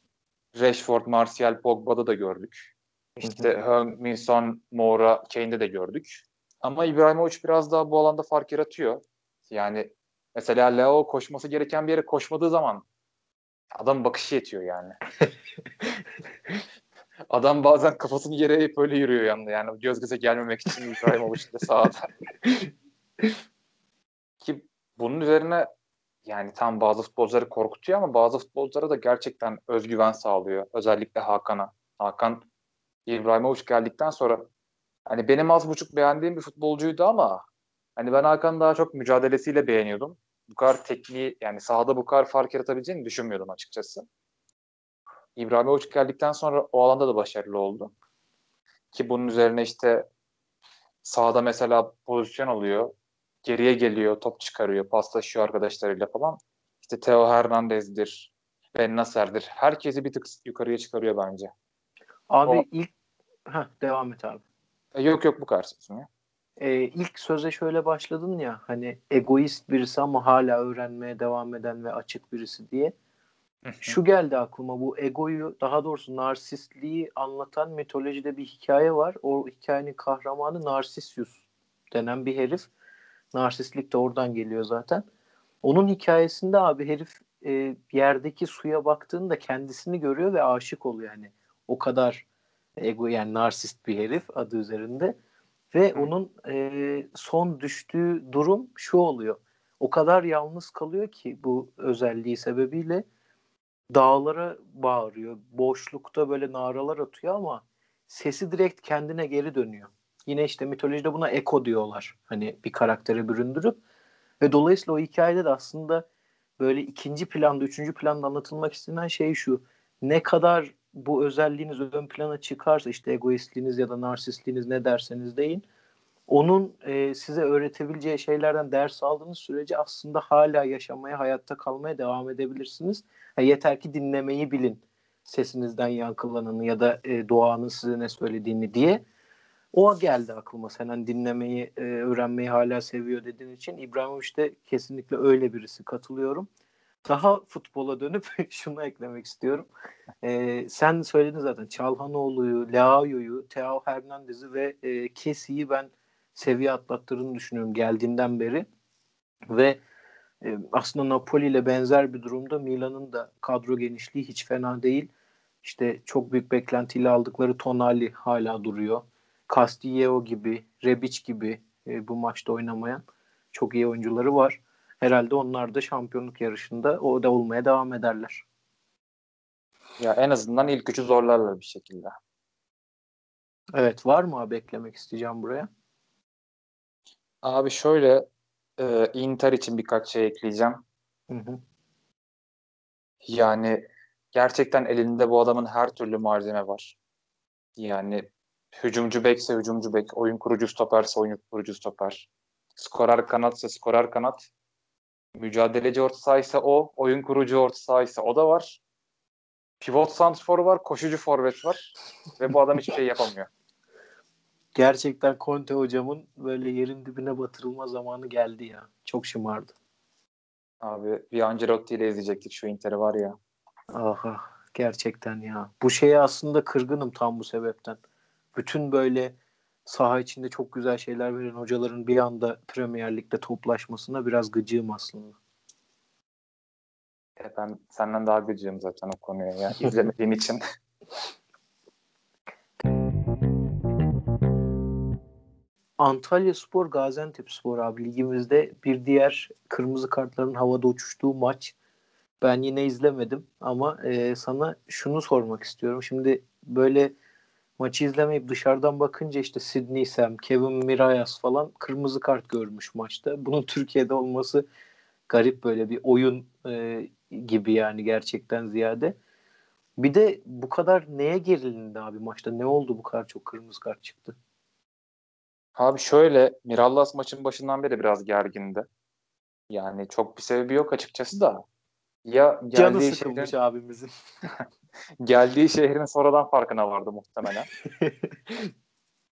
Rashford, Martial, Pogba'da da gördük. İşte Herminson, Moura, Kane'de de gördük. Ama İbrahimovic biraz daha bu alanda fark yaratıyor. Yani mesela Leo koşması gereken bir yere koşmadığı zaman adam bakışı yetiyor yani. adam bazen kafasını yere eğip öyle yürüyor yanında yani göz göze gelmemek için İbrahimovic de sağda. Bunun üzerine yani tam bazı futbolcuları korkutuyor ama bazı futbolculara da gerçekten özgüven sağlıyor. Özellikle Hakan'a. Hakan İbrahimovic geldikten sonra hani benim az buçuk beğendiğim bir futbolcuydu ama hani ben Hakan'ı daha çok mücadelesiyle beğeniyordum. Bu kadar tekniği yani sahada bu kadar fark yaratabileceğini düşünmüyordum açıkçası. İbrahimovic geldikten sonra o alanda da başarılı oldu. Ki bunun üzerine işte sahada mesela pozisyon alıyor geriye geliyor, top çıkarıyor, paslaşıyor arkadaşlarıyla falan. İşte Theo Hernandez'dir, Ben Nasser'dir. Herkesi bir tık yukarıya çıkarıyor bence. Abi o... ilk ha devam et abi. E, yok yok bu kadar sözüm ya. Ee, ilk söze şöyle başladın ya hani egoist birisi ama hala öğrenmeye devam eden ve açık birisi diye. Şu geldi aklıma bu egoyu daha doğrusu narsistliği anlatan mitolojide bir hikaye var. O hikayenin kahramanı Narsisyus denen bir herif. Narsistlik de oradan geliyor zaten. Onun hikayesinde abi herif e, yerdeki suya baktığında kendisini görüyor ve aşık oluyor yani. O kadar ego yani narsist bir herif adı üzerinde. Ve Hı. onun e, son düştüğü durum şu oluyor. O kadar yalnız kalıyor ki bu özelliği sebebiyle dağlara bağırıyor. Boşlukta böyle naralar atıyor ama sesi direkt kendine geri dönüyor. Yine işte mitolojide buna eko diyorlar. Hani bir karaktere büründürüp. Ve dolayısıyla o hikayede de aslında böyle ikinci planda, üçüncü planda anlatılmak istenen şey şu. Ne kadar bu özelliğiniz ön plana çıkarsa işte egoistliğiniz ya da narsistliğiniz ne derseniz deyin. Onun e, size öğretebileceği şeylerden ders aldığınız sürece aslında hala yaşamaya, hayatta kalmaya devam edebilirsiniz. Ha, yeter ki dinlemeyi bilin. Sesinizden yankılananı ya da e, doğanın size ne söylediğini diye. O geldi aklıma sen hani dinlemeyi, e, öğrenmeyi hala seviyor dediğin için. İbrahimovic de kesinlikle öyle birisi katılıyorum. Daha futbola dönüp şunu eklemek istiyorum. E, sen söyledin zaten Çalhanoğlu'yu, Leao'yu, Teo Hernandez'i ve e, Kesi'yi ben seviye atlattığını düşünüyorum geldiğinden beri. Ve e, aslında Napoli ile benzer bir durumda Milan'ın da kadro genişliği hiç fena değil. İşte çok büyük beklentiyle aldıkları Tonali hala duruyor. Castillejo gibi, Rebic gibi e, bu maçta oynamayan çok iyi oyuncuları var. Herhalde onlar da şampiyonluk yarışında o da olmaya devam ederler. Ya en azından ilk üçü zorlarlar bir şekilde. Evet var mı abi eklemek isteyeceğim buraya? Abi şöyle e, Inter için birkaç şey ekleyeceğim. Hı hı. Yani gerçekten elinde bu adamın her türlü malzeme var. Yani hücumcu bekse hücumcu bek, oyun kurucu stoperse oyun kurucu stoper. Skorer kanatsa skorer kanat. Mücadeleci orta sahaysa o, oyun kurucu orta sahaysa o da var. Pivot santrfor var, koşucu forvet var ve bu adam hiçbir şey yapamıyor. Gerçekten Conte hocamın böyle yerin dibine batırılma zamanı geldi ya. Çok şımardı. Abi bir Ancelotti ile izleyecektik şu Inter'i var ya. Aha gerçekten ya. Bu şeye aslında kırgınım tam bu sebepten bütün böyle saha içinde çok güzel şeyler veren hocaların bir anda Premier Lig'de toplaşmasına biraz gıcığım aslında. E ben senden daha gıcığım zaten o konuya ya izlemediğim için. Antalya Spor Gaziantep Spor abi ligimizde bir diğer kırmızı kartların havada uçuştuğu maç. Ben yine izlemedim ama e, sana şunu sormak istiyorum. Şimdi böyle maçı izlemeyip dışarıdan bakınca işte Sidney Sam, Kevin Mirayas falan kırmızı kart görmüş maçta. Bunun Türkiye'de olması garip böyle bir oyun e, gibi yani gerçekten ziyade. Bir de bu kadar neye gerilindi abi maçta? Ne oldu bu kadar çok kırmızı kart çıktı? Abi şöyle Mirallas maçın başından beri biraz gergindi. Yani çok bir sebebi yok açıkçası da. Ya Canı sıkılmış şehrin, abimizin. geldiği şehrin sonradan farkına vardı muhtemelen.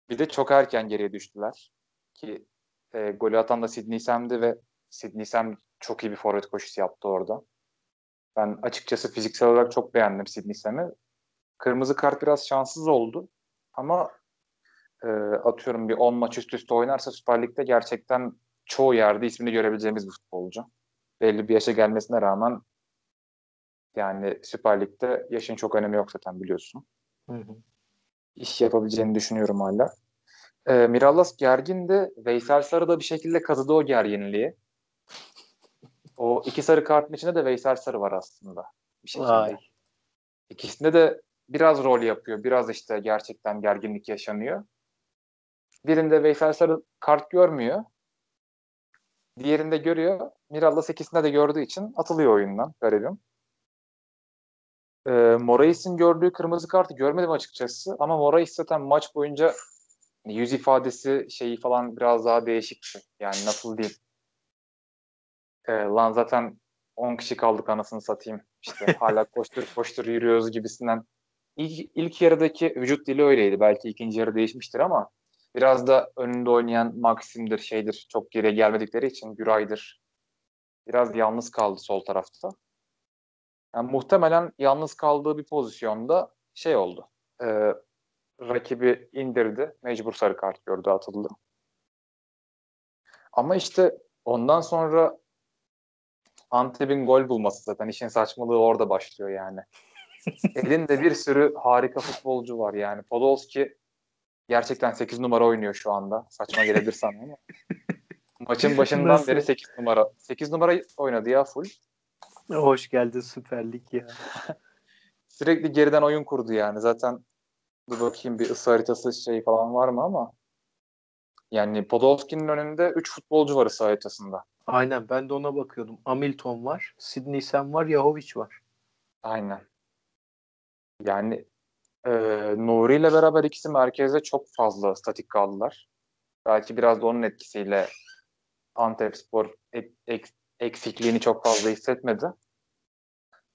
Bir de çok erken geriye düştüler. Ki e, golü atan da Sidney Sam'di ve Sidney Sam çok iyi bir forvet koşusu yaptı orada. Ben açıkçası fiziksel olarak çok beğendim Sidney Sam'i. Kırmızı kart biraz şanssız oldu. Ama e, atıyorum bir 10 maç üst üste oynarsa Süper Lig'de gerçekten çoğu yerde ismini görebileceğimiz bir futbolcu. Belli bir yaşa gelmesine rağmen yani Süper Lig'de yaşın çok önemi yok zaten biliyorsun. Hı hı. İş yapabileceğini düşünüyorum hala. E, Mirallas gergin de Veysel Sarı da bir şekilde kazıdı o gerginliği. O iki sarı kartın içinde de Veysel Sarı var aslında. Bir şekilde. Vay. İkisinde de biraz rol yapıyor. Biraz işte gerçekten gerginlik yaşanıyor. Birinde Veysel Sarı kart görmüyor. Diğerinde görüyor. Mirallas ikisinde de gördüğü için atılıyor oyundan. Garibim. Ee, Morais'in gördüğü kırmızı kartı görmedim açıkçası. Ama Morais zaten maç boyunca yüz ifadesi şeyi falan biraz daha değişikti. Yani nasıl diyeyim. Ee, lan zaten 10 kişi kaldık anasını satayım. İşte hala koştur koştur yürüyoruz gibisinden. İlk, ilk yarıdaki vücut dili öyleydi. Belki ikinci yarı değişmiştir ama biraz da önünde oynayan Maxim'dir şeydir. Çok geriye gelmedikleri için Güray'dır. Biraz yalnız kaldı sol tarafta. Yani muhtemelen yalnız kaldığı bir pozisyonda şey oldu. E, rakibi indirdi. Mecbur sarı kart gördü atıldı. Ama işte ondan sonra Antep'in gol bulması zaten işin saçmalığı orada başlıyor yani. Elinde bir sürü harika futbolcu var yani. Podolski gerçekten 8 numara oynuyor şu anda. Saçma gelebilir sana ama. Maçın başından Nasıl? beri 8 numara. 8 numara oynadı ya full. Hoş geldin Süper Lig ya. Sürekli geriden oyun kurdu yani. Zaten dur bakayım bir ısı haritası şey falan var mı ama yani Podolski'nin önünde 3 futbolcu var ısı haritasında. Aynen ben de ona bakıyordum. Hamilton var, Sidney Sam var, Yahovic var. Aynen. Yani e, Nuri ile beraber ikisi merkezde çok fazla statik kaldılar. Belki biraz da onun etkisiyle Antepspor ek, ek, eksikliğini çok fazla hissetmedi.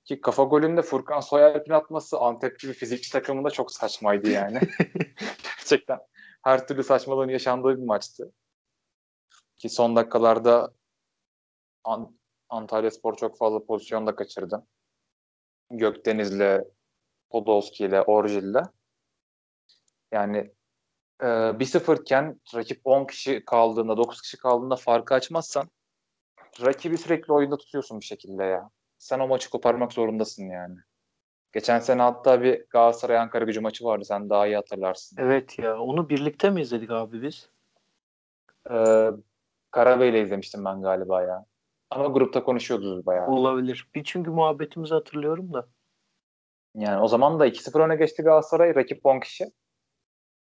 Ki kafa golünde Furkan Soyalp'in atması Antep gibi fizikli takımında çok saçmaydı yani. Gerçekten her türlü saçmalığın yaşandığı bir maçtı. Ki son dakikalarda An- Antalya Spor çok fazla pozisyon da kaçırdı. Gökdeniz'le, Podolski'yle, Orjil'le. Yani e, 1-0 iken rakip 10 kişi kaldığında, 9 kişi kaldığında farkı açmazsan rakibi sürekli oyunda tutuyorsun bir şekilde ya. Sen o maçı koparmak zorundasın yani. Geçen sene hatta bir Galatasaray Ankara gücü maçı vardı. Sen daha iyi hatırlarsın. Evet ya onu birlikte mi izledik abi biz? Ee, Karabey'le izlemiştim ben galiba ya. Ama grupta konuşuyorduk bayağı. Olabilir. Bir çünkü muhabbetimizi hatırlıyorum da. Yani o zaman da 2-0 öne geçti Galatasaray. Rakip 10 kişi.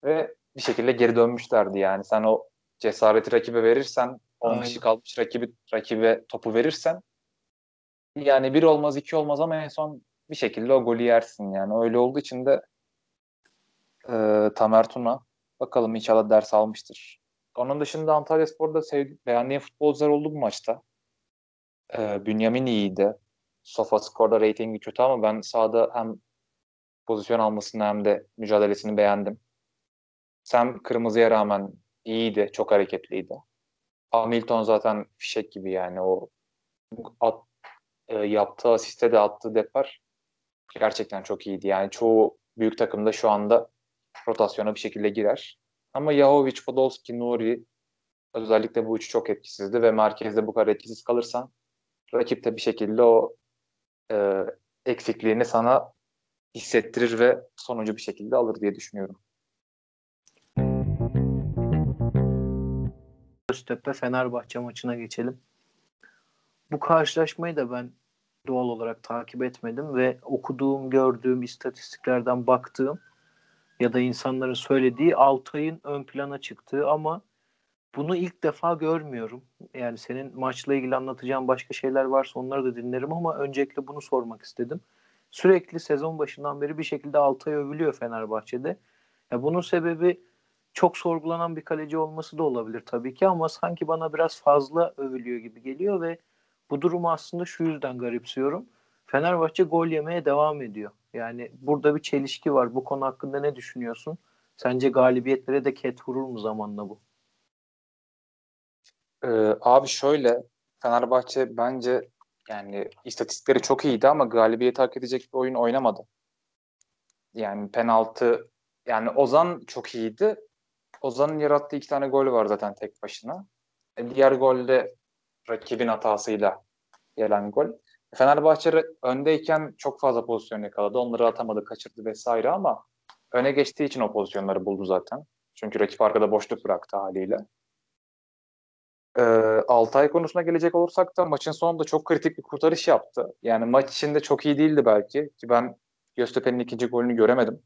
Ve bir şekilde geri dönmüşlerdi yani. Sen o cesareti rakibe verirsen 10 Aynen. kişi kalmış rakibi, rakibe topu verirsen yani bir olmaz iki olmaz ama en son bir şekilde o golü yersin yani. Öyle olduğu için de e, Tamer Tuna bakalım inşallah ders almıştır. Onun dışında Antalya Spor'da sevdiğim, beğendiğim futbolcular oldu bu maçta. E, Bünyamin iyiydi. Sofa Score'da reytingi kötü ama ben sahada hem pozisyon almasını hem de mücadelesini beğendim. Sam kırmızıya rağmen iyiydi, çok hareketliydi. Hamilton zaten fişek gibi yani o at, e, yaptığı asiste de attığı depar gerçekten çok iyiydi. Yani çoğu büyük takımda şu anda rotasyona bir şekilde girer. Ama Yahovic, Podolski, Nuri özellikle bu üçü çok etkisizdi ve merkezde bu kadar etkisiz kalırsan rakip de bir şekilde o e, eksikliğini sana hissettirir ve sonucu bir şekilde alır diye düşünüyorum. Göztepe Fenerbahçe maçına geçelim. Bu karşılaşmayı da ben doğal olarak takip etmedim ve okuduğum, gördüğüm, istatistiklerden baktığım ya da insanların söylediği Altay'ın ön plana çıktığı ama bunu ilk defa görmüyorum. Yani senin maçla ilgili anlatacağın başka şeyler varsa onları da dinlerim ama öncelikle bunu sormak istedim. sürekli sezon başından beri bir şekilde Altay övülüyor Fenerbahçe'de. Ya bunun sebebi çok sorgulanan bir kaleci olması da olabilir tabii ki ama sanki bana biraz fazla övülüyor gibi geliyor ve bu durumu aslında şu yüzden garipsiyorum. Fenerbahçe gol yemeye devam ediyor. Yani burada bir çelişki var. Bu konu hakkında ne düşünüyorsun? Sence galibiyetlere de ket vurur mu zamanla bu? Ee, abi şöyle Fenerbahçe bence yani istatistikleri çok iyiydi ama galibiyeti hak edecek bir oyun oynamadı. Yani penaltı yani Ozan çok iyiydi. Ozan'ın yarattığı iki tane gol var zaten tek başına. E, diğer golde rakibin hatasıyla gelen gol. Fenerbahçe öndeyken çok fazla pozisyon yakaladı. Onları atamadı, kaçırdı vesaire ama öne geçtiği için o pozisyonları buldu zaten. Çünkü rakip arkada boşluk bıraktı haliyle. Ee, Altay konusuna gelecek olursak da maçın sonunda çok kritik bir kurtarış yaptı. Yani maç içinde çok iyi değildi belki ki ben Göztepe'nin ikinci golünü göremedim.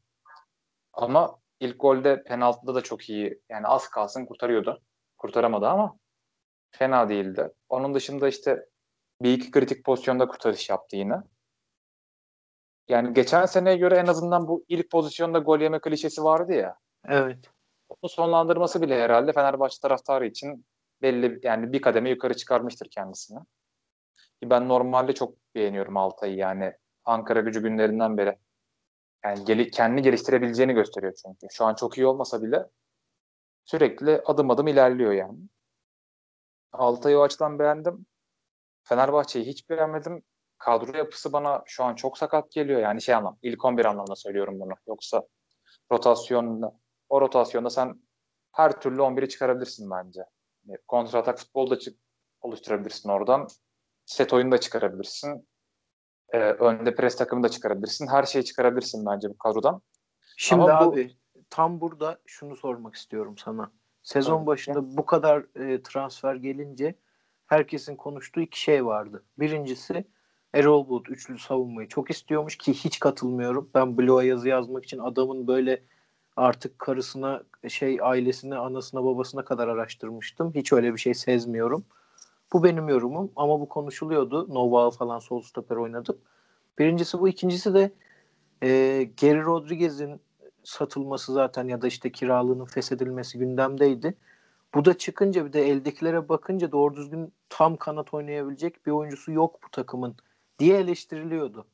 Ama ilk golde penaltıda da çok iyi. Yani az kalsın kurtarıyordu. Kurtaramadı ama fena değildi. Onun dışında işte bir iki kritik pozisyonda kurtarış yaptı yine. Yani geçen seneye göre en azından bu ilk pozisyonda gol yeme klişesi vardı ya. Evet. Onu sonlandırması bile herhalde Fenerbahçe taraftarı için belli yani bir kademe yukarı çıkarmıştır kendisini. Ben normalde çok beğeniyorum Altay'ı yani Ankara gücü günlerinden beri. Yani gel kendini geliştirebileceğini gösteriyor çünkü. Şu an çok iyi olmasa bile sürekli adım adım ilerliyor yani. Altay'ı o açıdan beğendim. Fenerbahçe'yi hiç beğenmedim. Kadro yapısı bana şu an çok sakat geliyor. Yani şey anlam, ilk 11 anlamda söylüyorum bunu. Yoksa rotasyonda, o rotasyonda sen her türlü 11'i çıkarabilirsin bence. Kontratak futbol da çık oluşturabilirsin oradan. Set oyunu da çıkarabilirsin. Ee, önde pres takımı da çıkarabilirsin. Her şeyi çıkarabilirsin bence bu kadrodan. Şimdi Ama abi bu... tam burada şunu sormak istiyorum sana. Sezon evet. başında bu kadar e, transfer gelince herkesin konuştuğu iki şey vardı. Birincisi Erol Bulut üçlü savunmayı çok istiyormuş ki hiç katılmıyorum. Ben bloğa yazı yazmak için adamın böyle artık karısına şey ailesine anasına babasına kadar araştırmıştım. Hiç öyle bir şey sezmiyorum. Bu benim yorumum ama bu konuşuluyordu. Nova falan sol stoper oynadı. Birincisi bu. ikincisi de e, Geri Rodriguez'in satılması zaten ya da işte kiralığının feshedilmesi gündemdeydi. Bu da çıkınca bir de eldekilere bakınca doğru düzgün tam kanat oynayabilecek bir oyuncusu yok bu takımın diye eleştiriliyordu.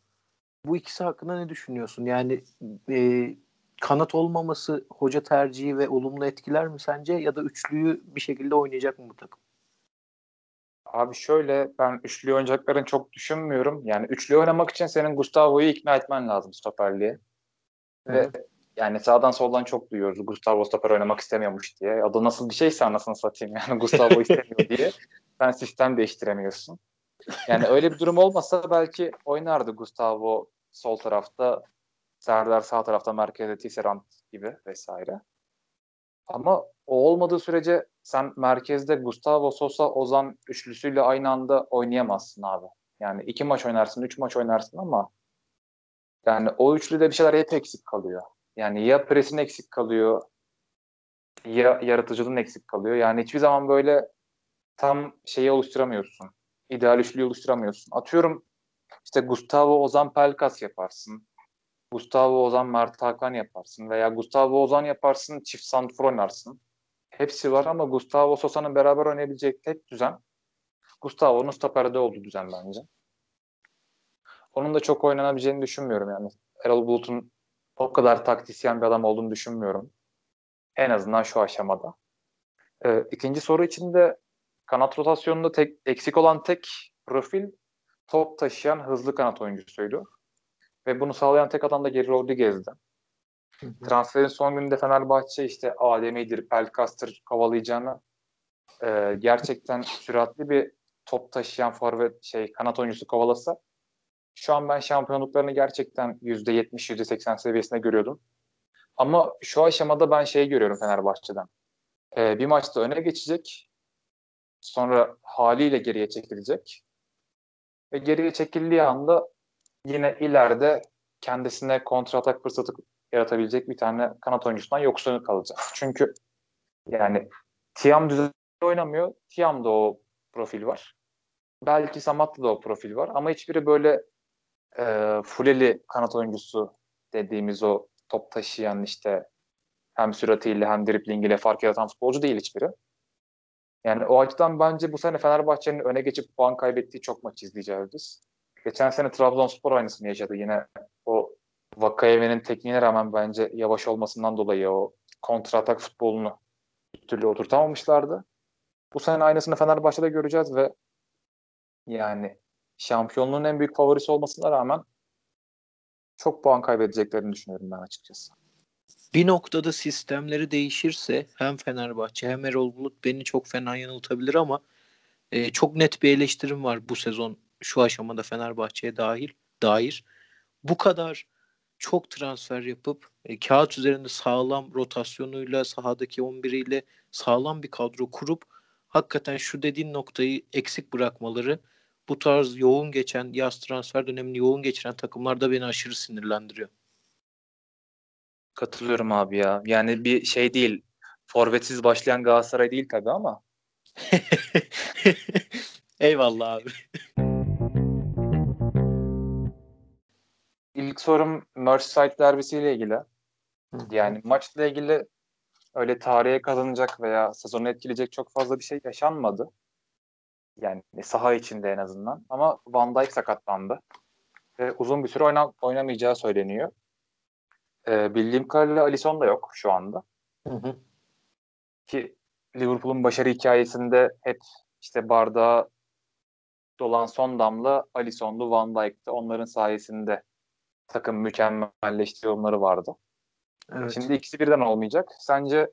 Bu ikisi hakkında ne düşünüyorsun? Yani e, kanat olmaması hoca tercihi ve olumlu etkiler mi sence ya da üçlüyü bir şekilde oynayacak mı bu takım? Abi şöyle ben üçlü oynayacaklarını çok düşünmüyorum. Yani üçlü oynamak için senin Gustavo'yu ikna etmen lazım stoperliğe. Ve yani sağdan soldan çok duyuyoruz Gustavo stoper oynamak istemiyormuş diye. Adı nasıl bir şeyse anasını satayım yani Gustavo istemiyor diye. Sen sistem değiştiremiyorsun. Yani öyle bir durum olmasa belki oynardı Gustavo sol tarafta, Serdar sağ tarafta merkezde Tisserand gibi vesaire. Ama o olmadığı sürece sen merkezde Gustavo Sosa Ozan üçlüsüyle aynı anda oynayamazsın abi. Yani iki maç oynarsın, üç maç oynarsın ama yani o üçlüde bir şeyler hep eksik kalıyor. Yani ya presin eksik kalıyor ya yaratıcılığın eksik kalıyor. Yani hiçbir zaman böyle tam şeyi oluşturamıyorsun. İdeal üçlüyü oluşturamıyorsun. Atıyorum işte Gustavo Ozan Pelkas yaparsın. Gustavo Ozan Mert Hakan yaparsın veya Gustavo Ozan yaparsın çift santrfor oynarsın. Hepsi var ama Gustavo Sosa'nın beraber oynayabilecek tek düzen Gustavo'nun stoperde olduğu düzen bence. Onun da çok oynanabileceğini düşünmüyorum yani. Erol Bulut'un o kadar taktisyen bir adam olduğunu düşünmüyorum. En azından şu aşamada. Ee, ikinci soru için de kanat rotasyonunda tek, eksik olan tek profil top taşıyan hızlı kanat oyuncusuydu. Ve bunu sağlayan tek adam da Geri Rodriguez'di. Transferin son gününde Fenerbahçe işte Adem'idir, Pelkas'tır kovalayacağını e, gerçekten süratli bir top taşıyan forvet şey kanat oyuncusu kovalasa şu an ben şampiyonluklarını gerçekten %70, %80 seviyesinde görüyordum. Ama şu aşamada ben şey görüyorum Fenerbahçe'den. Ee, bir maçta öne geçecek. Sonra haliyle geriye çekilecek. Ve geriye çekildiği anda yine ileride kendisine kontratak fırsatı yaratabilecek bir tane kanat oyuncusundan yoksun kalacak. Çünkü yani Tiam düzenli oynamıyor. Tiam'da o profil var. Belki Samat'ta da o profil var. Ama hiçbiri böyle e, Fuleli kanat oyuncusu dediğimiz o top taşıyan işte hem süratiyle hem driblingiyle fark yaratan futbolcu değil hiçbiri. Yani o açıdan bence bu sene Fenerbahçe'nin öne geçip puan kaybettiği çok maç izleyeceğiz biz. Geçen sene Trabzonspor aynısını yaşadı. Yine o Vakayeve'nin tekniğine rağmen bence yavaş olmasından dolayı o kontratak futbolunu bir türlü oturtamamışlardı. Bu sene aynısını Fenerbahçe'de göreceğiz ve yani şampiyonluğun en büyük favorisi olmasına rağmen çok puan kaybedeceklerini düşünüyorum ben açıkçası. Bir noktada sistemleri değişirse hem Fenerbahçe hem Erol Bulut beni çok fena yanıltabilir ama e, çok net bir eleştirim var bu sezon şu aşamada Fenerbahçe'ye dahil dair. Bu kadar çok transfer yapıp e, kağıt üzerinde sağlam rotasyonuyla sahadaki 11'iyle sağlam bir kadro kurup hakikaten şu dediğin noktayı eksik bırakmaları bu tarz yoğun geçen yaz transfer dönemini yoğun geçiren takımlarda beni aşırı sinirlendiriyor. Katılıyorum abi ya. Yani bir şey değil. Forvetsiz başlayan Galatasaray değil tabii ama. Eyvallah abi. İlk sorum Merseyside derbisiyle ilgili. Yani maçla ilgili öyle tarihe kazanacak veya sezonu etkileyecek çok fazla bir şey yaşanmadı. Yani saha içinde en azından. Ama Van Dijk sakatlandı. Ve uzun bir süre oyna oynamayacağı söyleniyor. Ee, bildiğim kadarıyla Alisson da yok şu anda. Hı hı. Ki Liverpool'un başarı hikayesinde hep işte bardağa dolan son damla Alisson'du, Van Dijk'ti. Onların sayesinde takım mükemmelleşti yorumları vardı. Evet. Şimdi ikisi birden olmayacak. Sence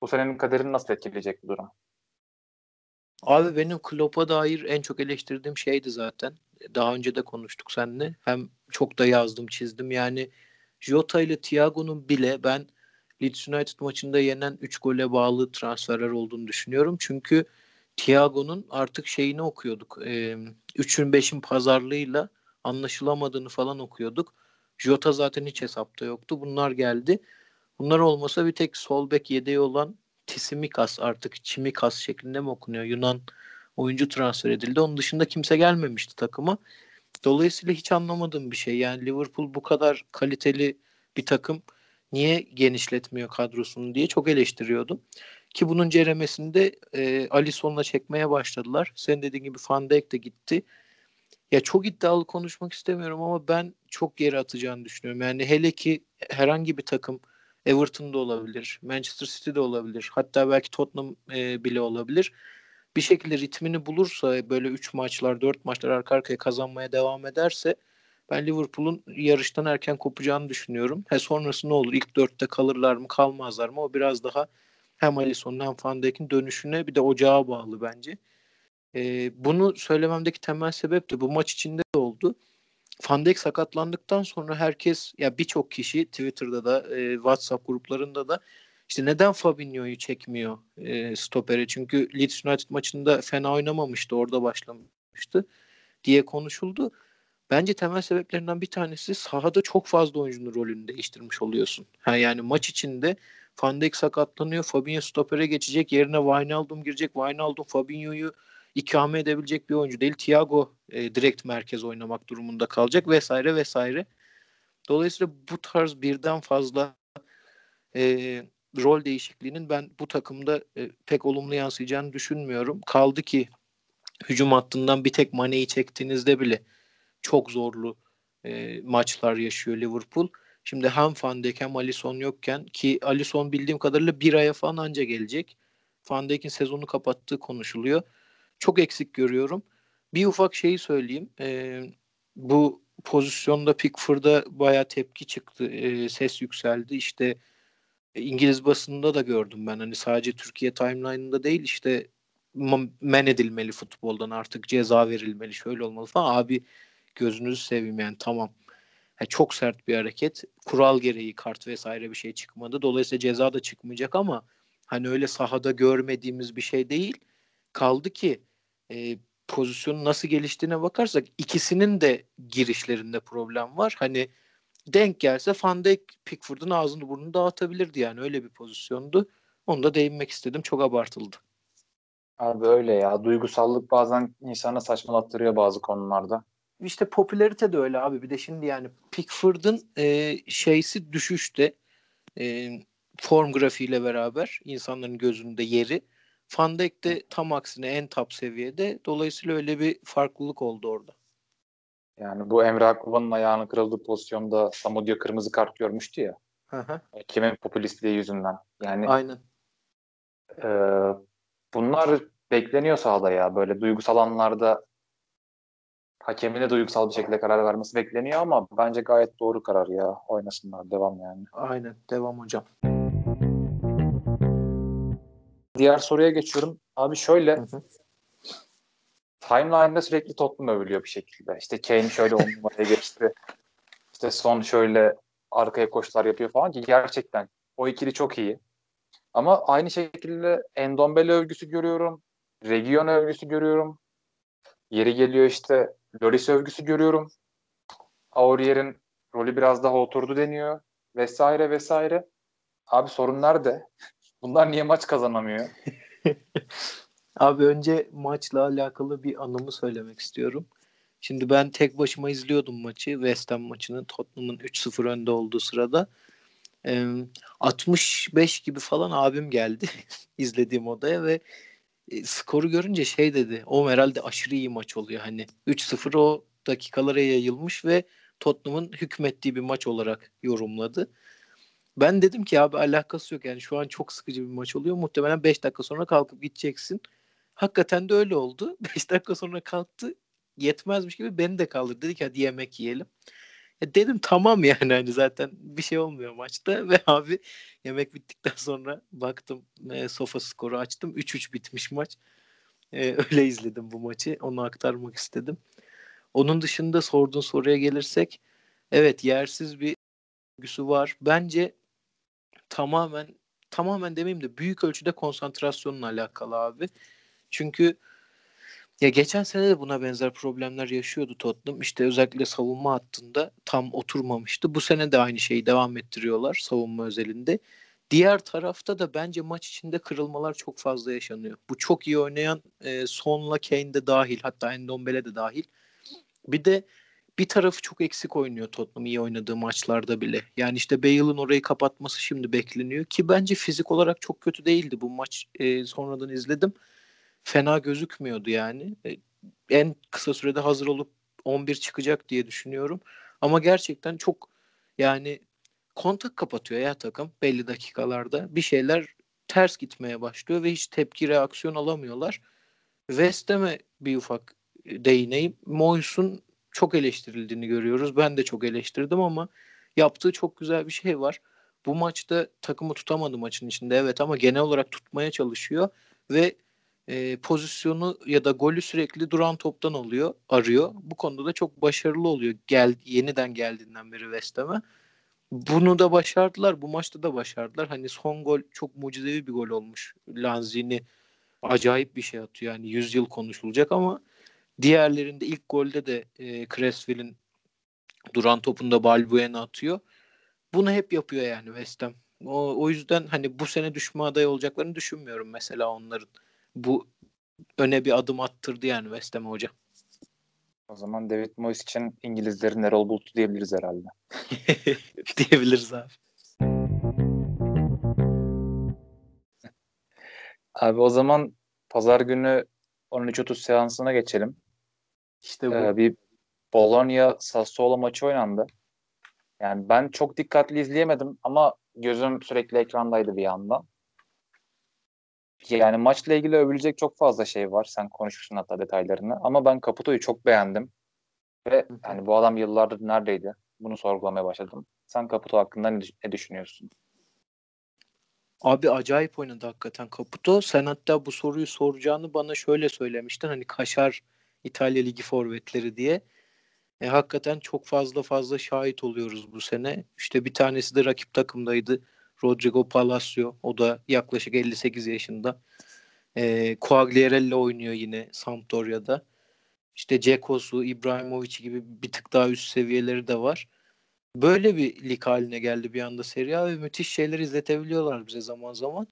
bu senenin kaderini nasıl etkileyecek bu durum? Abi benim Klopp'a dair en çok eleştirdiğim şeydi zaten. Daha önce de konuştuk seninle. Hem çok da yazdım, çizdim. Yani Jota ile Thiago'nun bile ben Leeds United maçında yenen 3 gole bağlı transferler olduğunu düşünüyorum. Çünkü Thiago'nun artık şeyini okuyorduk. 3'ün 5'in pazarlığıyla anlaşılamadığını falan okuyorduk. Jota zaten hiç hesapta yoktu. Bunlar geldi. Bunlar olmasa bir tek sol bek yedeği olan Tisimikas artık Çimikas şeklinde mi okunuyor? Yunan oyuncu transfer edildi. Onun dışında kimse gelmemişti takıma. Dolayısıyla hiç anlamadığım bir şey. Yani Liverpool bu kadar kaliteli bir takım niye genişletmiyor kadrosunu diye çok eleştiriyordum. Ki bunun ceremesinde e, Alisson'la çekmeye başladılar. Sen dediğin gibi Van Dijk de gitti. Ya çok iddialı konuşmak istemiyorum ama ben çok geri atacağını düşünüyorum. Yani hele ki herhangi bir takım Everton'da olabilir, Manchester City'de olabilir, hatta belki Tottenham e, bile olabilir. Bir şekilde ritmini bulursa böyle 3 maçlar, 4 maçlar arka arkaya kazanmaya devam ederse ben Liverpool'un yarıştan erken kopacağını düşünüyorum. He sonrası ne olur? İlk dörtte kalırlar mı, kalmazlar mı? O biraz daha hem Alisson'un hem Van Dijk'in dönüşüne bir de ocağa bağlı bence. E, bunu söylememdeki temel sebep de bu maç içinde de oldu. Van sakatlandıktan sonra herkes ya birçok kişi Twitter'da da e, WhatsApp gruplarında da işte neden Fabinho'yu çekmiyor e, stopere? Çünkü Leeds United maçında fena oynamamıştı. Orada başlamıştı diye konuşuldu. Bence temel sebeplerinden bir tanesi sahada çok fazla oyuncunun rolünü değiştirmiş oluyorsun. Ha, yani maç içinde Van sakatlanıyor. Fabinho stopere geçecek. Yerine Wijnaldum girecek. Wijnaldum Fabinho'yu ikame edebilecek bir oyuncu değil. Thiago e, direkt merkez oynamak durumunda kalacak vesaire vesaire. Dolayısıyla bu tarz birden fazla e, rol değişikliğinin ben bu takımda e, pek olumlu yansıyacağını düşünmüyorum. Kaldı ki hücum hattından bir tek Mane'yi çektiğinizde bile çok zorlu e, maçlar yaşıyor Liverpool. Şimdi hem Van Dijk hem Alisson yokken ki Alisson bildiğim kadarıyla bir aya falan anca gelecek. Van Dijk'in sezonu kapattığı konuşuluyor çok eksik görüyorum. Bir ufak şeyi söyleyeyim. E, bu pozisyonda Pickford'a baya tepki çıktı. E, ses yükseldi. İşte İngiliz basında da gördüm ben. Hani sadece Türkiye timeline'ında değil işte men edilmeli futboldan artık ceza verilmeli şöyle olmalı falan. Abi gözünüzü seveyim yani tamam. Yani çok sert bir hareket. Kural gereği kart vesaire bir şey çıkmadı. Dolayısıyla ceza da çıkmayacak ama hani öyle sahada görmediğimiz bir şey değil. Kaldı ki e, pozisyonun nasıl geliştiğine bakarsak ikisinin de girişlerinde problem var. Hani denk gelse Van Dijk Pickford'un ağzını burnunu dağıtabilirdi yani öyle bir pozisyondu. Onu da değinmek istedim. Çok abartıldı. Abi öyle ya. Duygusallık bazen insana saçmalattırıyor bazı konularda. işte popülarite de öyle abi. Bir de şimdi yani Pickford'ın e, şeysi düşüşte. E, form grafiğiyle beraber insanların gözünde yeri. Van Dijk de tam aksine en top seviyede. Dolayısıyla öyle bir farklılık oldu orada. Yani bu Emre Akbaba'nın ayağının kırıldığı pozisyonda Samudio kırmızı kart görmüştü ya. Hı hı. Kimin popülistliği yüzünden. Yani Aynen. e, bunlar bekleniyor sahada ya. Böyle duygusal anlarda hakemin de duygusal bir şekilde karar vermesi bekleniyor ama bence gayet doğru karar ya. Oynasınlar. Devam yani. Aynen. Devam hocam. Diğer soruya geçiyorum. Abi şöyle Hı hı. timeline'da sürekli Tottenham övülüyor bir şekilde. İşte Kane şöyle on numaraya geçti. İşte son şöyle arkaya koşular yapıyor falan ki gerçekten o ikili çok iyi. Ama aynı şekilde Endombele övgüsü görüyorum. Region övgüsü görüyorum. Yeri geliyor işte Loris övgüsü görüyorum. Aurier'in rolü biraz daha oturdu deniyor. Vesaire vesaire. Abi sorun nerede? Bunlar niye maç kazanamıyor? Abi önce maçla alakalı bir anımı söylemek istiyorum. Şimdi ben tek başıma izliyordum maçı. West Ham maçını Tottenham'ın 3-0 önde olduğu sırada. Ee, 65 gibi falan abim geldi izlediğim odaya ve e, skoru görünce şey dedi. O herhalde aşırı iyi maç oluyor. Hani 3-0 o dakikalara yayılmış ve Tottenham'ın hükmettiği bir maç olarak yorumladı. Ben dedim ki abi alakası yok yani şu an çok sıkıcı bir maç oluyor. Muhtemelen 5 dakika sonra kalkıp gideceksin. Hakikaten de öyle oldu. 5 dakika sonra kalktı. Yetmezmiş gibi beni de kaldırdı. Dedi ki hadi yemek yiyelim. Ya dedim tamam yani hani zaten bir şey olmuyor maçta ve abi yemek bittikten sonra baktım e, sofa skoru açtım 3-3 bitmiş maç. E, öyle izledim bu maçı. Onu aktarmak istedim. Onun dışında sorduğun soruya gelirsek evet yersiz bir övgüsü var. Bence tamamen tamamen demeyeyim de büyük ölçüde konsantrasyonla alakalı abi. Çünkü ya geçen sene de buna benzer problemler yaşıyordu Tottenham. İşte özellikle savunma hattında tam oturmamıştı. Bu sene de aynı şeyi devam ettiriyorlar savunma özelinde. Diğer tarafta da bence maç içinde kırılmalar çok fazla yaşanıyor. Bu çok iyi oynayan e, Son'la Kane de dahil hatta Endombele de dahil. Bir de bir tarafı çok eksik oynuyor Tottenham iyi oynadığı maçlarda bile. Yani işte Bale'ın orayı kapatması şimdi bekleniyor ki bence fizik olarak çok kötü değildi bu maç. E, sonradan izledim. Fena gözükmüyordu yani. E, en kısa sürede hazır olup 11 çıkacak diye düşünüyorum. Ama gerçekten çok yani kontak kapatıyor ya takım belli dakikalarda. Bir şeyler ters gitmeye başlıyor ve hiç tepki reaksiyon alamıyorlar. West Ham'e bir ufak değineyim. Moyes'un çok eleştirildiğini görüyoruz. Ben de çok eleştirdim ama yaptığı çok güzel bir şey var. Bu maçta takımı tutamadı maçın içinde evet ama genel olarak tutmaya çalışıyor ve e, pozisyonu ya da golü sürekli duran toptan oluyor, arıyor. Bu konuda da çok başarılı oluyor. Gel yeniden geldiğinden beri West Ham'a. Bunu da başardılar. Bu maçta da başardılar. Hani son gol çok mucizevi bir gol olmuş. Lanzini acayip bir şey atıyor. Yani 100 yıl konuşulacak ama diğerlerinde ilk golde de e, Creswell'in duran topunda Balbuena atıyor. Bunu hep yapıyor yani West Ham. O, o yüzden hani bu sene düşme adayı olacaklarını düşünmüyorum mesela onların. Bu öne bir adım attırdı yani West Ham hoca. O zaman David Moyes için İngilizlerin Erol Bulut'u diyebiliriz herhalde. Diyebiliriz abi. Abi o zaman pazar günü 13.30 seansına geçelim. İşte bu. Ee, bir Bologna Sassuolo maçı oynandı. Yani ben çok dikkatli izleyemedim ama gözüm sürekli ekrandaydı bir yandan. Yani maçla ilgili övülecek çok fazla şey var. Sen konuşursun hatta detaylarını. Ama ben Caputo'yu çok beğendim. Ve hani bu adam yıllardır neredeydi? Bunu sorgulamaya başladım. Sen Caputo hakkında ne, ne düşünüyorsun? Abi acayip oynadı hakikaten Caputo. Sen hatta bu soruyu soracağını bana şöyle söylemiştin. Hani Kaşar İtalya Ligi forvetleri diye. E, hakikaten çok fazla fazla şahit oluyoruz bu sene. İşte bir tanesi de rakip takımdaydı. Rodrigo Palacio. O da yaklaşık 58 yaşında. E, Quagliarella oynuyor yine Sampdoria'da. İşte Cekos'u, İbrahimovic gibi bir tık daha üst seviyeleri de var. Böyle bir lig haline geldi bir anda Serie A ve müthiş şeyler izletebiliyorlar bize zaman zaman.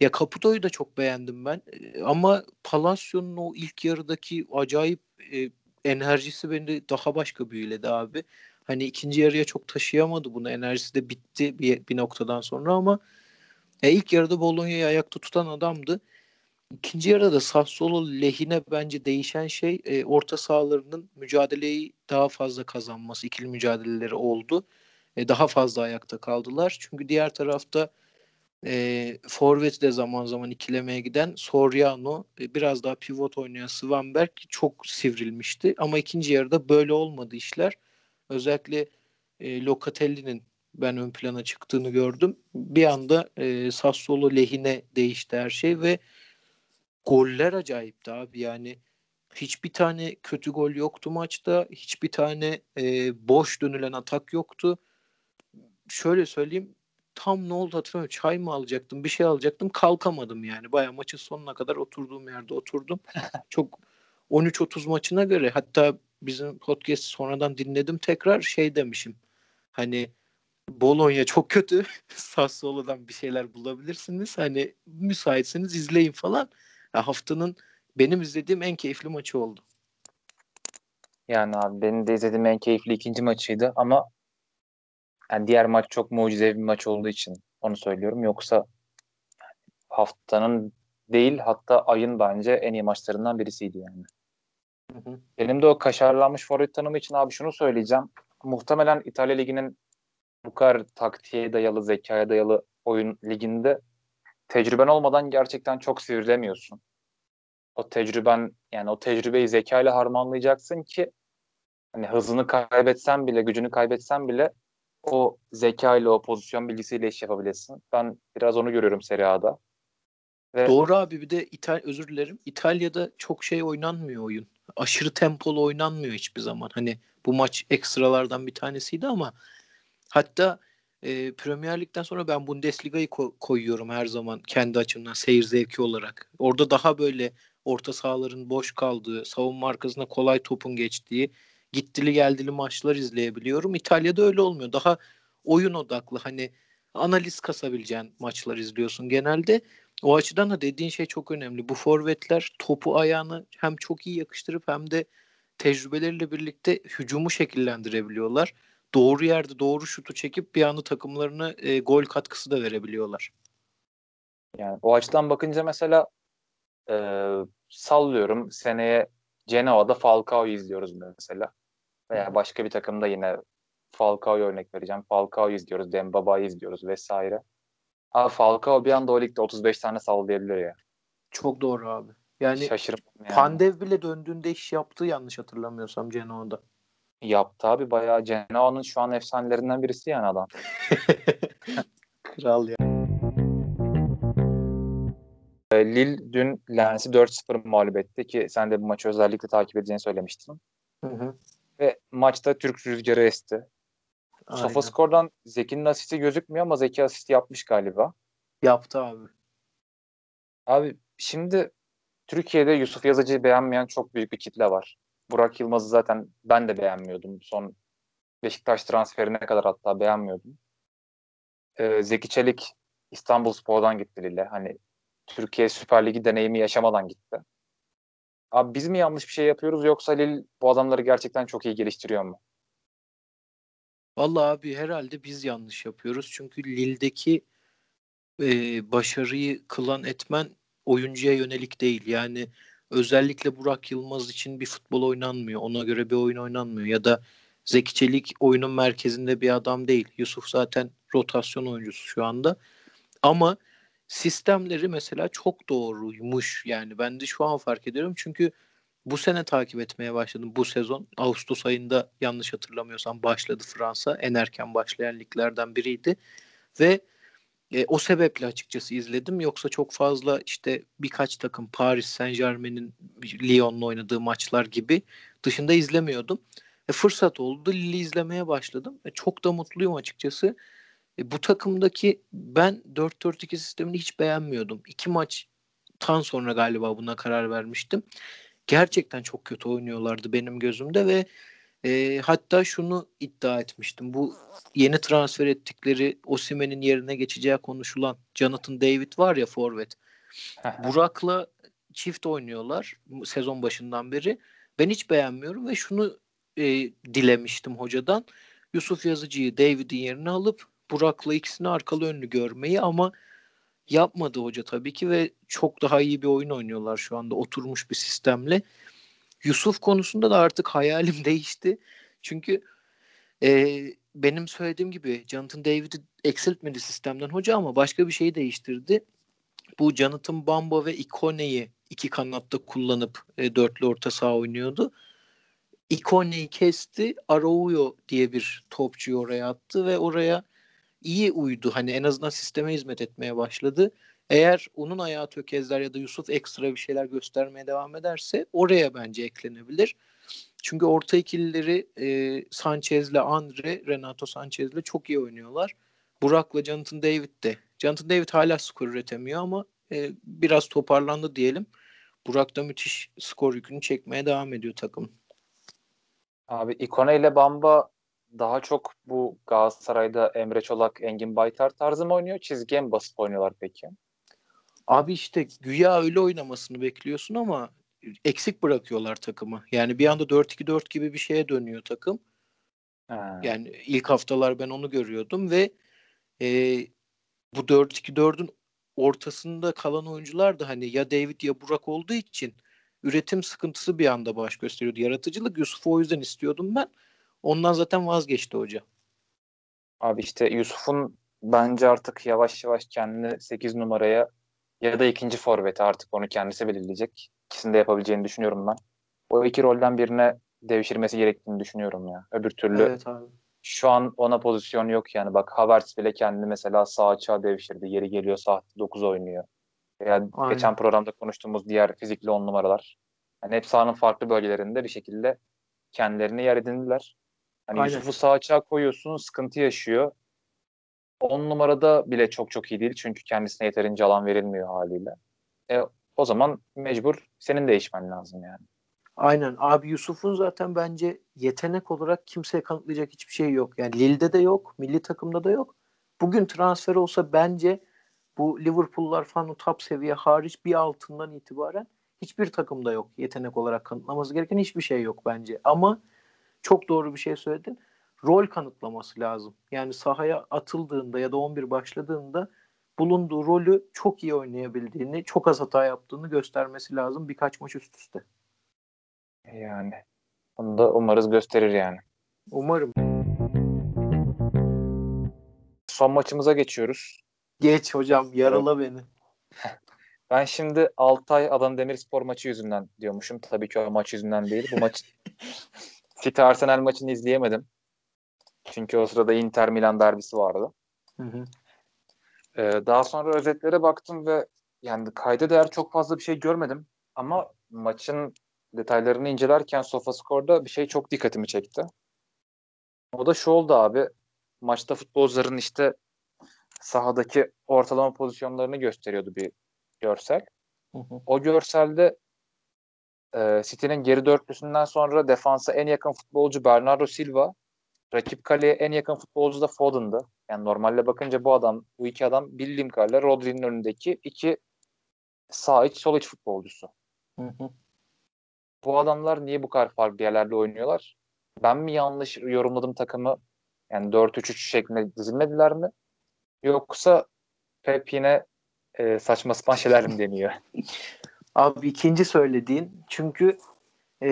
Ya Caputo'yu da çok beğendim ben. Ama Palacio'nun o ilk yarıdaki acayip e, enerjisi beni daha başka büyüledi abi. Hani ikinci yarıya çok taşıyamadı bunu. Enerjisi de bitti bir, bir noktadan sonra ama e, ilk yarıda Bologna'yı ayakta tutan adamdı. İkinci yarıda Sassuolo lehine bence değişen şey e, orta sahalarının mücadeleyi daha fazla kazanması. ikili mücadeleleri oldu. E, daha fazla ayakta kaldılar. Çünkü diğer tarafta e, forvet de zaman zaman ikilemeye giden Soriano e, biraz daha pivot oynayan Svanberg çok sivrilmişti. Ama ikinci yarıda böyle olmadı işler. Özellikle e, Locatelli'nin ben ön plana çıktığını gördüm. Bir anda e, Sassuolo lehine değişti her şey ve goller acayipti abi yani hiçbir tane kötü gol yoktu maçta. Hiçbir tane e, boş dönülen atak yoktu. Şöyle söyleyeyim tam ne oldu hatırlamıyorum. Çay mı alacaktım bir şey alacaktım kalkamadım yani. Baya maçın sonuna kadar oturduğum yerde oturdum. Çok 13-30 maçına göre hatta bizim podcast sonradan dinledim tekrar şey demişim. Hani Bologna çok kötü. Sassuolo'dan bir şeyler bulabilirsiniz. Hani müsaitseniz izleyin falan. Ya haftanın benim izlediğim en keyifli maçı oldu. Yani abi benim de izlediğim en keyifli ikinci maçıydı ama yani diğer maç çok mucizevi bir maç olduğu için onu söylüyorum. Yoksa haftanın değil hatta ayın bence en iyi maçlarından birisiydi yani. Hı hı. Benim de o kaşarlanmış forvet tanımı için abi şunu söyleyeceğim. Muhtemelen İtalya Ligi'nin bu kadar taktiğe dayalı, zekaya dayalı oyun liginde tecrüben olmadan gerçekten çok sivrilemiyorsun. O tecrüben yani o tecrübeyi zekayla harmanlayacaksın ki hani hızını kaybetsen bile, gücünü kaybetsen bile o zekayla, o pozisyon bilgisiyle iş yapabilesin. Ben biraz onu görüyorum Serie A'da. Ve... Doğru abi bir de İtal özür dilerim. İtalya'da çok şey oynanmıyor oyun. Aşırı tempolu oynanmıyor hiçbir zaman. Hani bu maç ekstralardan bir tanesiydi ama hatta e, Premier Lig'den sonra ben Bundesliga'yı ko- koyuyorum her zaman kendi açımdan seyir zevki olarak. Orada daha böyle orta sahaların boş kaldığı, savunma arkasına kolay topun geçtiği, gittili geldili maçlar izleyebiliyorum. İtalya'da öyle olmuyor. Daha oyun odaklı hani analiz kasabileceğin maçlar izliyorsun genelde. O açıdan da dediğin şey çok önemli. Bu forvetler topu ayağını hem çok iyi yakıştırıp hem de tecrübeleriyle birlikte hücumu şekillendirebiliyorlar. Doğru yerde doğru şutu çekip bir anda takımlarına e, gol katkısı da verebiliyorlar. Yani o açıdan bakınca mesela e, sallıyorum seneye Genoa'da Falcao'yu izliyoruz mesela. Veya başka bir takımda yine Falcao'yu örnek vereceğim. Falcao'yu izliyoruz, Dembaba'yı izliyoruz vesaire. Abi Falcao bir anda o ligde 35 tane sallayabilir ya. Çok doğru abi. Yani, yani. Pandev bile döndüğünde iş yaptı yanlış hatırlamıyorsam Genoa'da. Yaptı abi bayağı Genoa'nın şu an efsanelerinden birisi yani adam. Kral ya. Ee, Lille dün Lens'i 4-0 mağlup etti ki sen de bu maçı özellikle takip edeceğini söylemiştin. Hı hı. Ve maçta Türk rüzgarı esti. Sofa skordan Zeki'nin asisti gözükmüyor ama Zeki asisti yapmış galiba. Yaptı abi. Abi şimdi Türkiye'de Yusuf Yazıcı'yı beğenmeyen çok büyük bir kitle var. Burak Yılmaz'ı zaten ben de beğenmiyordum. Son Beşiktaş transferine kadar hatta beğenmiyordum. Ee, Zeki Çelik İstanbul Spor'dan gitti Lille. Hani Türkiye Süper Ligi deneyimi yaşamadan gitti. Abi biz mi yanlış bir şey yapıyoruz yoksa Lille bu adamları gerçekten çok iyi geliştiriyor mu? Vallahi abi herhalde biz yanlış yapıyoruz. Çünkü Lille'deki e, başarıyı kılan etmen oyuncuya yönelik değil. Yani özellikle Burak Yılmaz için bir futbol oynanmıyor. Ona göre bir oyun oynanmıyor. Ya da Zeki Çelik oyunun merkezinde bir adam değil. Yusuf zaten rotasyon oyuncusu şu anda. Ama sistemleri mesela çok doğruymuş. Yani ben de şu an fark ediyorum. Çünkü bu sene takip etmeye başladım. Bu sezon Ağustos ayında yanlış hatırlamıyorsam başladı Fransa. En erken başlayan liglerden biriydi. Ve e, o sebeple açıkçası izledim. Yoksa çok fazla işte birkaç takım Paris Saint Germain'in Lyon'la oynadığı maçlar gibi dışında izlemiyordum. E, fırsat oldu. Lille izlemeye başladım. E, çok da mutluyum açıkçası. E, bu takımdaki ben 4-4-2 sistemini hiç beğenmiyordum. İki maçtan sonra galiba buna karar vermiştim. Gerçekten çok kötü oynuyorlardı benim gözümde ve e, hatta şunu iddia etmiştim. Bu yeni transfer ettikleri Osimen'in yerine geçeceği konuşulan Jonathan David var ya forvet. Burak'la çift oynuyorlar sezon başından beri. Ben hiç beğenmiyorum ve şunu e, dilemiştim hocadan. Yusuf Yazıcı'yı David'in yerine alıp Burak'la ikisini arkalı önlü görmeyi ama yapmadı hoca tabii ki ve çok daha iyi bir oyun oynuyorlar şu anda oturmuş bir sistemle. Yusuf konusunda da artık hayalim değişti. Çünkü e, benim söylediğim gibi Jonathan David'i eksiltmedi sistemden hoca ama başka bir şeyi değiştirdi. Bu Jonathan Bamba ve Ikone'yi iki kanatta kullanıp e, dörtlü orta saha oynuyordu. Ikone'yi kesti. Araujo diye bir topçuyu oraya attı ve oraya iyi uydu. Hani en azından sisteme hizmet etmeye başladı. Eğer onun ayağı tökezler ya da Yusuf ekstra bir şeyler göstermeye devam ederse oraya bence eklenebilir. Çünkü orta ikilileri e, Sanchez'le Andre, Renato Sanchez'le çok iyi oynuyorlar. Burak'la Jonathan David de. Jonathan David hala skor üretemiyor ama e, biraz toparlandı diyelim. Burak da müthiş skor yükünü çekmeye devam ediyor takım. Abi Ikone ile Bamba daha çok bu Galatasaray'da Emre Çolak, Engin Baytar tarzı mı oynuyor? Çizgiye mi basıp oynuyorlar peki? Abi işte güya öyle oynamasını bekliyorsun ama eksik bırakıyorlar takımı. Yani bir anda 4-2-4 gibi bir şeye dönüyor takım. Ha. Yani ilk haftalar ben onu görüyordum ve e, bu 4-2-4'ün ortasında kalan oyuncular da hani ya David ya Burak olduğu için üretim sıkıntısı bir anda baş gösteriyordu. Yaratıcılık Yusuf'u o yüzden istiyordum ben. Ondan zaten vazgeçti hoca. Abi işte Yusuf'un bence artık yavaş yavaş kendini 8 numaraya ya da ikinci forveti artık onu kendisi belirleyecek. İkisini de yapabileceğini düşünüyorum ben. O iki rolden birine devşirmesi gerektiğini düşünüyorum ya. Öbür türlü evet abi. şu an ona pozisyon yok yani. Bak Havertz bile kendini mesela sağ açığa devşirdi. Yeri geliyor sağ 9 oynuyor. Yani geçen programda konuştuğumuz diğer fizikli on numaralar. Yani hep sahanın farklı bölgelerinde bir şekilde kendilerini yer edindiler. Hani Aynen. Yusuf'u sağ açığa koyuyorsun sıkıntı yaşıyor. 10 numarada bile çok çok iyi değil çünkü kendisine yeterince alan verilmiyor haliyle. E, o zaman mecbur senin değişmen lazım yani. Aynen. Abi Yusuf'un zaten bence yetenek olarak kimseye kanıtlayacak hiçbir şey yok. Yani Lille'de de yok, milli takımda da yok. Bugün transfer olsa bence bu Liverpool'lar falan o top seviye hariç bir altından itibaren hiçbir takımda yok. Yetenek olarak kanıtlaması gereken hiçbir şey yok bence. Ama çok doğru bir şey söyledin. Rol kanıtlaması lazım. Yani sahaya atıldığında ya da 11 başladığında bulunduğu rolü çok iyi oynayabildiğini, çok az hata yaptığını göstermesi lazım birkaç maç üst üste. Yani onu da umarız gösterir yani. Umarım. Son maçımıza geçiyoruz. Geç hocam yarala beni. Ben şimdi Altay Adana Demirspor maçı yüzünden diyormuşum. Tabii ki o maç yüzünden değil. Bu maç City Arsenal maçını izleyemedim. Çünkü o sırada Inter Milan derbisi vardı. Hı hı. Ee, daha sonra özetlere baktım ve yani kayda değer çok fazla bir şey görmedim. Ama maçın detaylarını incelerken SofaScore'da bir şey çok dikkatimi çekti. O da şu oldu abi. Maçta futbolcuların işte sahadaki ortalama pozisyonlarını gösteriyordu bir görsel. Hı hı. O görselde e, City'nin geri dörtlüsünden sonra defansa en yakın futbolcu Bernardo Silva, rakip kaleye en yakın futbolcu da Foden'dı. Yani normalde bakınca bu adam, bu iki adam bildiğim kadarıyla Rodri'nin önündeki iki sağ iç sol iç futbolcusu. Hı hı. Bu adamlar niye bu kadar farklı yerlerde oynuyorlar? Ben mi yanlış yorumladım takımı? Yani 4-3-3 şeklinde dizilmediler mi? Yoksa Pep yine e, saçma sapan şeyler mi deniyor? Abi ikinci söylediğin çünkü e,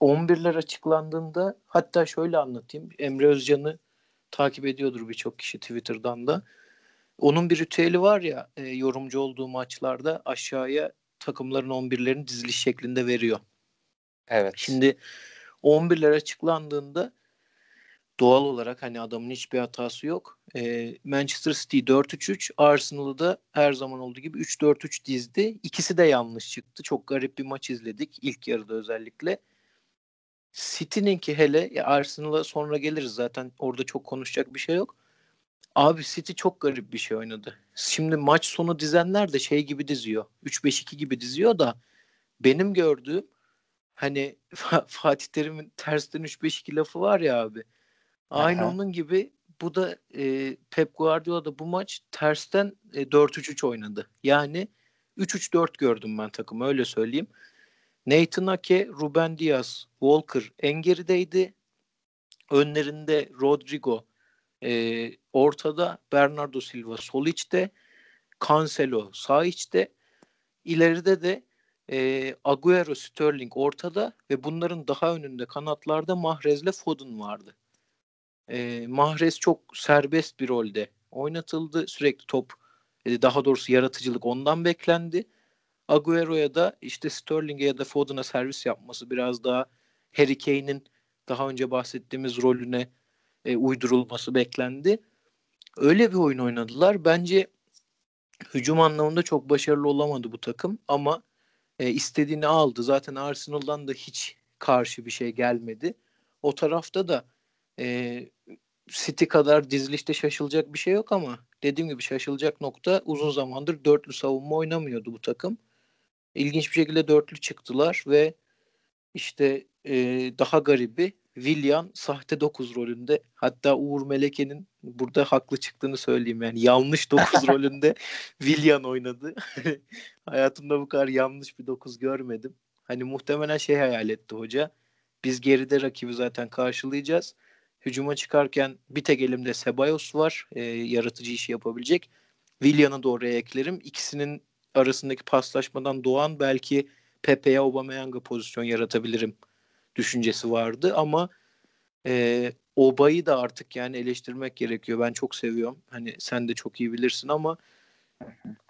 11'ler açıklandığında hatta şöyle anlatayım. Emre Özcan'ı takip ediyordur birçok kişi Twitter'dan da. Onun bir ritüeli var ya e, yorumcu olduğu maçlarda aşağıya takımların 11'lerini diziliş şeklinde veriyor. Evet. Şimdi 11'ler açıklandığında doğal olarak hani adamın hiçbir hatası yok. E, Manchester City 4-3-3, Arsenal'ı da her zaman olduğu gibi 3-4-3 dizdi. İkisi de yanlış çıktı. Çok garip bir maç izledik ilk yarıda özellikle. City'ninki hele Arsenal'a sonra geliriz zaten orada çok konuşacak bir şey yok. Abi City çok garip bir şey oynadı. Şimdi maç sonu dizenler de şey gibi diziyor. 3-5-2 gibi diziyor da benim gördüğüm hani Fatih Terim'in tersten 3-5-2 lafı var ya abi. Aynı Aha. onun gibi bu da e, Pep Guardiola da bu maç tersten e, 4-3-3 oynadı. Yani 3-3-4 gördüm ben takımı öyle söyleyeyim. Nathan Ake, Ruben Diaz, Walker en gerideydi. Önlerinde Rodrigo e, ortada, Bernardo Silva sol içte, Cancelo sağ içte. İleride de e, Agüero, Sterling ortada ve bunların daha önünde kanatlarda Mahrez'le Foden vardı. E, Mahrez çok serbest bir rolde oynatıldı. Sürekli top, e, daha doğrusu yaratıcılık ondan beklendi. Agüero'ya da işte Sterling'e ya da Foden'a servis yapması biraz daha Harry Kane'in daha önce bahsettiğimiz rolüne e, uydurulması beklendi. Öyle bir oyun oynadılar. Bence hücum anlamında çok başarılı olamadı bu takım ama e, istediğini aldı. Zaten Arsenal'dan da hiç karşı bir şey gelmedi. O tarafta da e, City kadar dizilişte şaşılacak bir şey yok ama dediğim gibi şaşılacak nokta uzun zamandır dörtlü savunma oynamıyordu bu takım. İlginç bir şekilde dörtlü çıktılar ve işte e, daha garibi Willian sahte 9 rolünde hatta Uğur Meleke'nin burada haklı çıktığını söyleyeyim yani yanlış 9 rolünde Willian oynadı. Hayatımda bu kadar yanlış bir 9 görmedim. Hani muhtemelen şey hayal etti hoca. Biz geride rakibi zaten karşılayacağız. Hücuma çıkarken bir tek elimde Sebayos var. E, yaratıcı işi yapabilecek. Willian'ı da oraya eklerim. İkisinin arasındaki paslaşmadan doğan belki Pepe'ye Aubameyang'a pozisyon yaratabilirim düşüncesi vardı ama e, Oba'yı da artık yani eleştirmek gerekiyor. Ben çok seviyorum. Hani sen de çok iyi bilirsin ama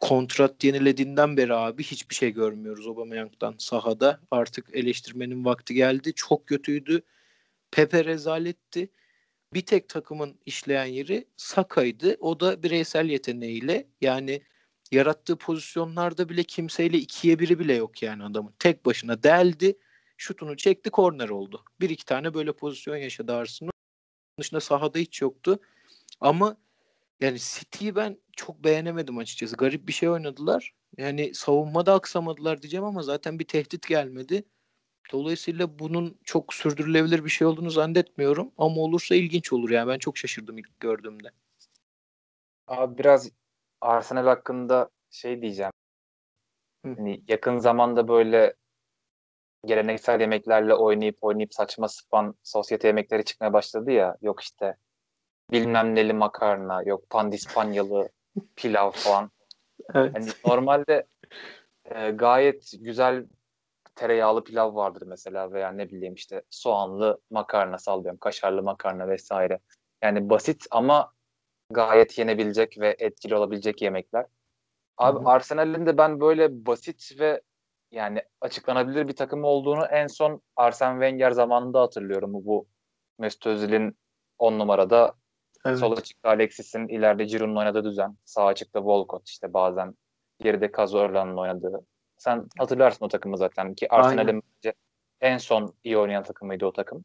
kontrat yenilediğinden beri abi hiçbir şey görmüyoruz Aubameyang'dan sahada. Artık eleştirmenin vakti geldi. Çok kötüydü. Pepe rezaletti. Bir tek takımın işleyen yeri Saka'ydı. O da bireysel yeteneğiyle yani yarattığı pozisyonlarda bile kimseyle ikiye biri bile yok yani adamın. Tek başına deldi şutunu çekti korner oldu. Bir iki tane böyle pozisyon yaşadı Arsenal. Dışında sahada hiç yoktu. Ama yani City'yi ben çok beğenemedim açıkçası. Garip bir şey oynadılar. Yani savunmada aksamadılar diyeceğim ama zaten bir tehdit gelmedi. Dolayısıyla bunun çok sürdürülebilir bir şey olduğunu zannetmiyorum. Ama olursa ilginç olur yani. Ben çok şaşırdım ilk gördüğümde. Abi biraz Arsenal hakkında şey diyeceğim. Hani yakın zamanda böyle geleneksel yemeklerle oynayıp oynayıp saçma sapan sosyete yemekleri çıkmaya başladı ya. Yok işte bilmem neli makarna, yok pandispanyalı pilav falan. Evet. Hani normalde e, gayet güzel tereyağlı pilav vardır mesela veya ne bileyim işte soğanlı makarna sallıyorum, kaşarlı makarna vesaire. Yani basit ama gayet yenebilecek ve etkili olabilecek yemekler. Abi Arsenal'in de ben böyle basit ve yani açıklanabilir bir takım olduğunu en son Arsene Wenger zamanında hatırlıyorum. Bu Mesut Özil'in 10 numarada evet. sol açıkta Alexis'in ileride Giroud'un oynadığı düzen. Sağ açıkta Walcott işte bazen geride Cazorla'nın oynadığı. Sen hatırlarsın o takımı zaten ki Arsenal'in bence en son iyi oynayan takımıydı o takım.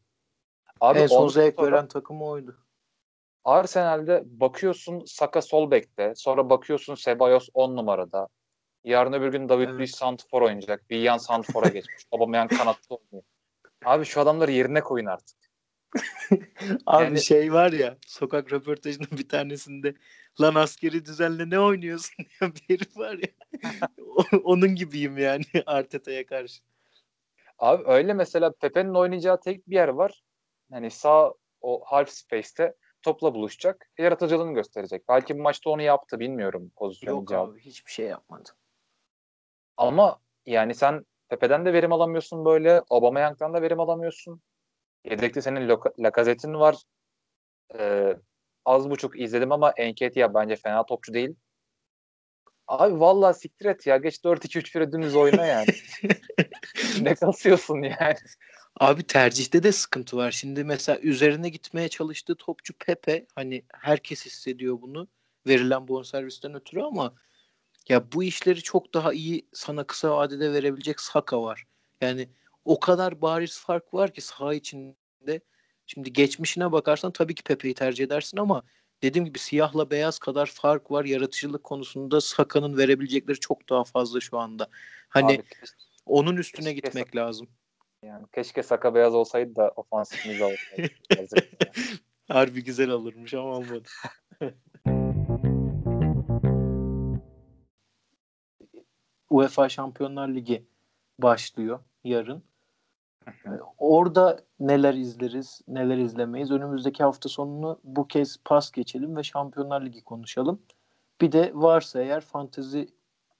Abi en son zevk veren takımı oydu. Arsenal'de bakıyorsun Saka sol bekte, sonra bakıyorsun Sebayos 10 numarada. Yarın öbür gün David evet. Luiz Santfor oynayacak. Bir yan Santfor'a geçmiş. Aubameyang kanatta oynuyor. Abi şu adamları yerine koyun artık. Abi yani... şey var ya sokak röportajının bir tanesinde lan askeri düzenle ne oynuyorsun diye bir herif var ya. Onun gibiyim yani Arteta'ya karşı. Abi öyle mesela Pepe'nin oynayacağı tek bir yer var. Hani sağ o half space'te topla buluşacak. Yaratıcılığını gösterecek. Belki bu maçta onu yaptı bilmiyorum pozisyon Yok cevabı. abi hiçbir şey yapmadı. Ama yani sen Pepe'den de verim alamıyorsun böyle. Aubameyang'dan da verim alamıyorsun. Yedekte senin Lacazette'in var. Ee, az buçuk izledim ama Enketia bence fena topçu değil. Abi vallahi siktir et ya. Geç 4-2-3-1'e dümdüz oyna yani. ne kasıyorsun yani? Abi tercihte de sıkıntı var. Şimdi mesela üzerine gitmeye çalıştığı topçu Pepe hani herkes hissediyor bunu verilen bonservisten ötürü ama ya bu işleri çok daha iyi sana kısa vadede verebilecek Saka var. Yani o kadar bariz fark var ki saha içinde. Şimdi geçmişine bakarsan tabii ki Pepe'yi tercih edersin ama dediğim gibi siyahla beyaz kadar fark var. Yaratıcılık konusunda Saka'nın verebilecekleri çok daha fazla şu anda. Hani Abi, onun üstüne gitmek Saka, lazım. Yani keşke Saka beyaz olsaydı da ofansifimiz olsaydı. Harbi güzel olurmuş ama olmadı. UEFA Şampiyonlar Ligi başlıyor. yarın. Orada neler izleriz, neler izlemeyiz. Önümüzdeki hafta sonunu bu kez pas geçelim ve Şampiyonlar Ligi konuşalım. Bir de varsa eğer fantezi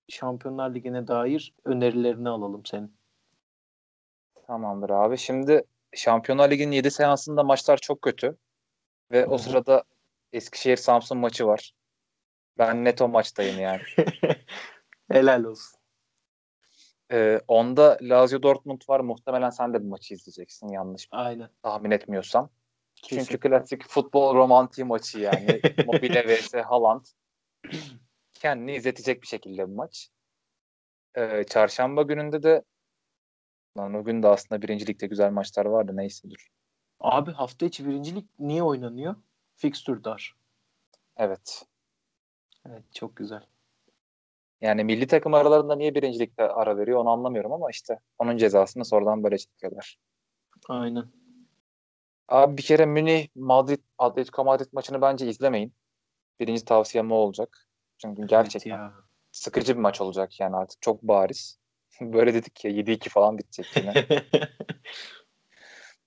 Şampiyonlar Ligi'ne dair önerilerini alalım senin. Tamamdır abi. Şimdi Şampiyonlar Ligi'nin 7 seansında maçlar çok kötü. Ve o sırada Eskişehir Samsun maçı var. Ben net o maçtayım yani. Helal olsun. Ee, onda Lazio Dortmund var. Muhtemelen sen de bu maçı izleyeceksin yanlış Aynen. tahmin etmiyorsam. Kesin. Çünkü klasik futbol romantiği maçı yani. Mobile vs Haaland. Kendini izletecek bir şekilde bu maç. Ee, çarşamba gününde de lan o gün de aslında birincilikte güzel maçlar vardı. Neyse dur. Abi hafta içi birincilik niye oynanıyor? Fixture dar. Evet. Evet çok güzel. Yani milli takım aralarında niye birincilikte ara veriyor onu anlamıyorum ama işte onun cezasını sonradan böyle çekiyorlar. Aynen. Abi bir kere Münih Madrid Atletico Madrid maçını bence izlemeyin. Birinci tavsiyem o olacak. Çünkü gerçekten evet ya. sıkıcı bir maç olacak yani artık çok bariz. Böyle dedik ya 7-2 falan bitecek yine.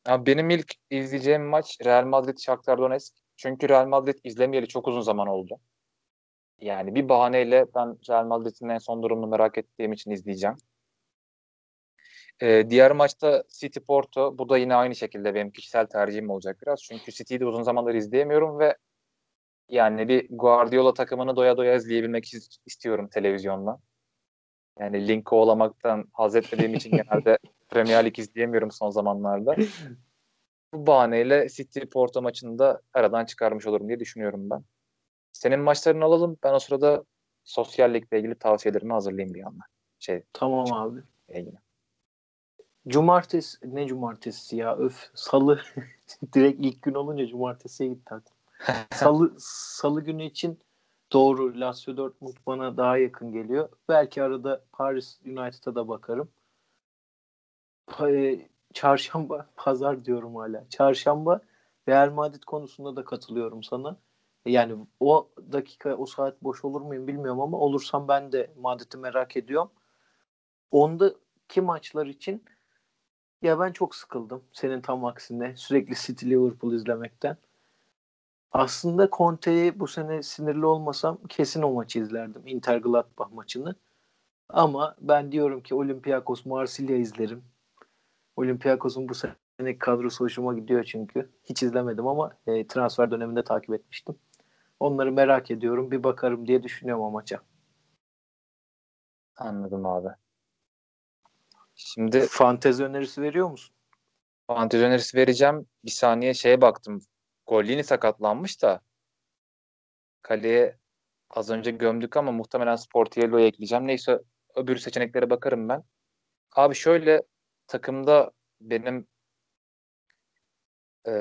Abi benim ilk izleyeceğim maç Real Madrid Shakhtar Donetsk. Çünkü Real Madrid izlemeyeli çok uzun zaman oldu. Yani bir bahaneyle ben Real Madrid'in en son durumunu merak ettiğim için izleyeceğim. Ee, diğer maçta City Porto. Bu da yine aynı şekilde benim kişisel tercihim olacak biraz. Çünkü City'yi de uzun zamandır izleyemiyorum ve yani bir Guardiola takımını doya doya izleyebilmek istiyorum televizyonda. Yani link kovalamaktan haz etmediğim için genelde Premier Lig izleyemiyorum son zamanlarda. Bu bahaneyle City Porto maçını da aradan çıkarmış olurum diye düşünüyorum ben. Senin maçlarını alalım. Ben o sırada sosyal ligle ilgili tavsiyelerimi hazırlayayım bir yandan. Şey, tamam şey, abi. Ilgili. Cumartesi ne cumartesi ya öf salı direkt ilk gün olunca cumartesiye gitti aklım. salı salı günü için doğru Lazio Dortmund bana daha yakın geliyor. Belki arada Paris United'a da bakarım. E, çarşamba pazar diyorum hala. Çarşamba Real Madrid konusunda da katılıyorum sana. Yani o dakika o saat boş olur muyum bilmiyorum ama olursam ben de Madrid'i merak ediyorum. Ondaki maçlar için ya ben çok sıkıldım. Senin tam aksine sürekli City Liverpool izlemekten. Aslında Conte'yi bu sene sinirli olmasam kesin o maçı izlerdim. Inter Gladbach maçını. Ama ben diyorum ki Olympiakos Marsilya izlerim. Olympiakos'un bu sene kadrosu hoşuma gidiyor çünkü. Hiç izlemedim ama e, transfer döneminde takip etmiştim. Onları merak ediyorum. Bir bakarım diye düşünüyorum o maça. Anladım abi. Şimdi fantezi önerisi veriyor musun? Fantezi önerisi vereceğim. Bir saniye şeye baktım. Gollini sakatlanmış da kaleye az önce gömdük ama muhtemelen Sportiello'ya ekleyeceğim. Neyse öbür seçeneklere bakarım ben. Abi şöyle takımda benim ee,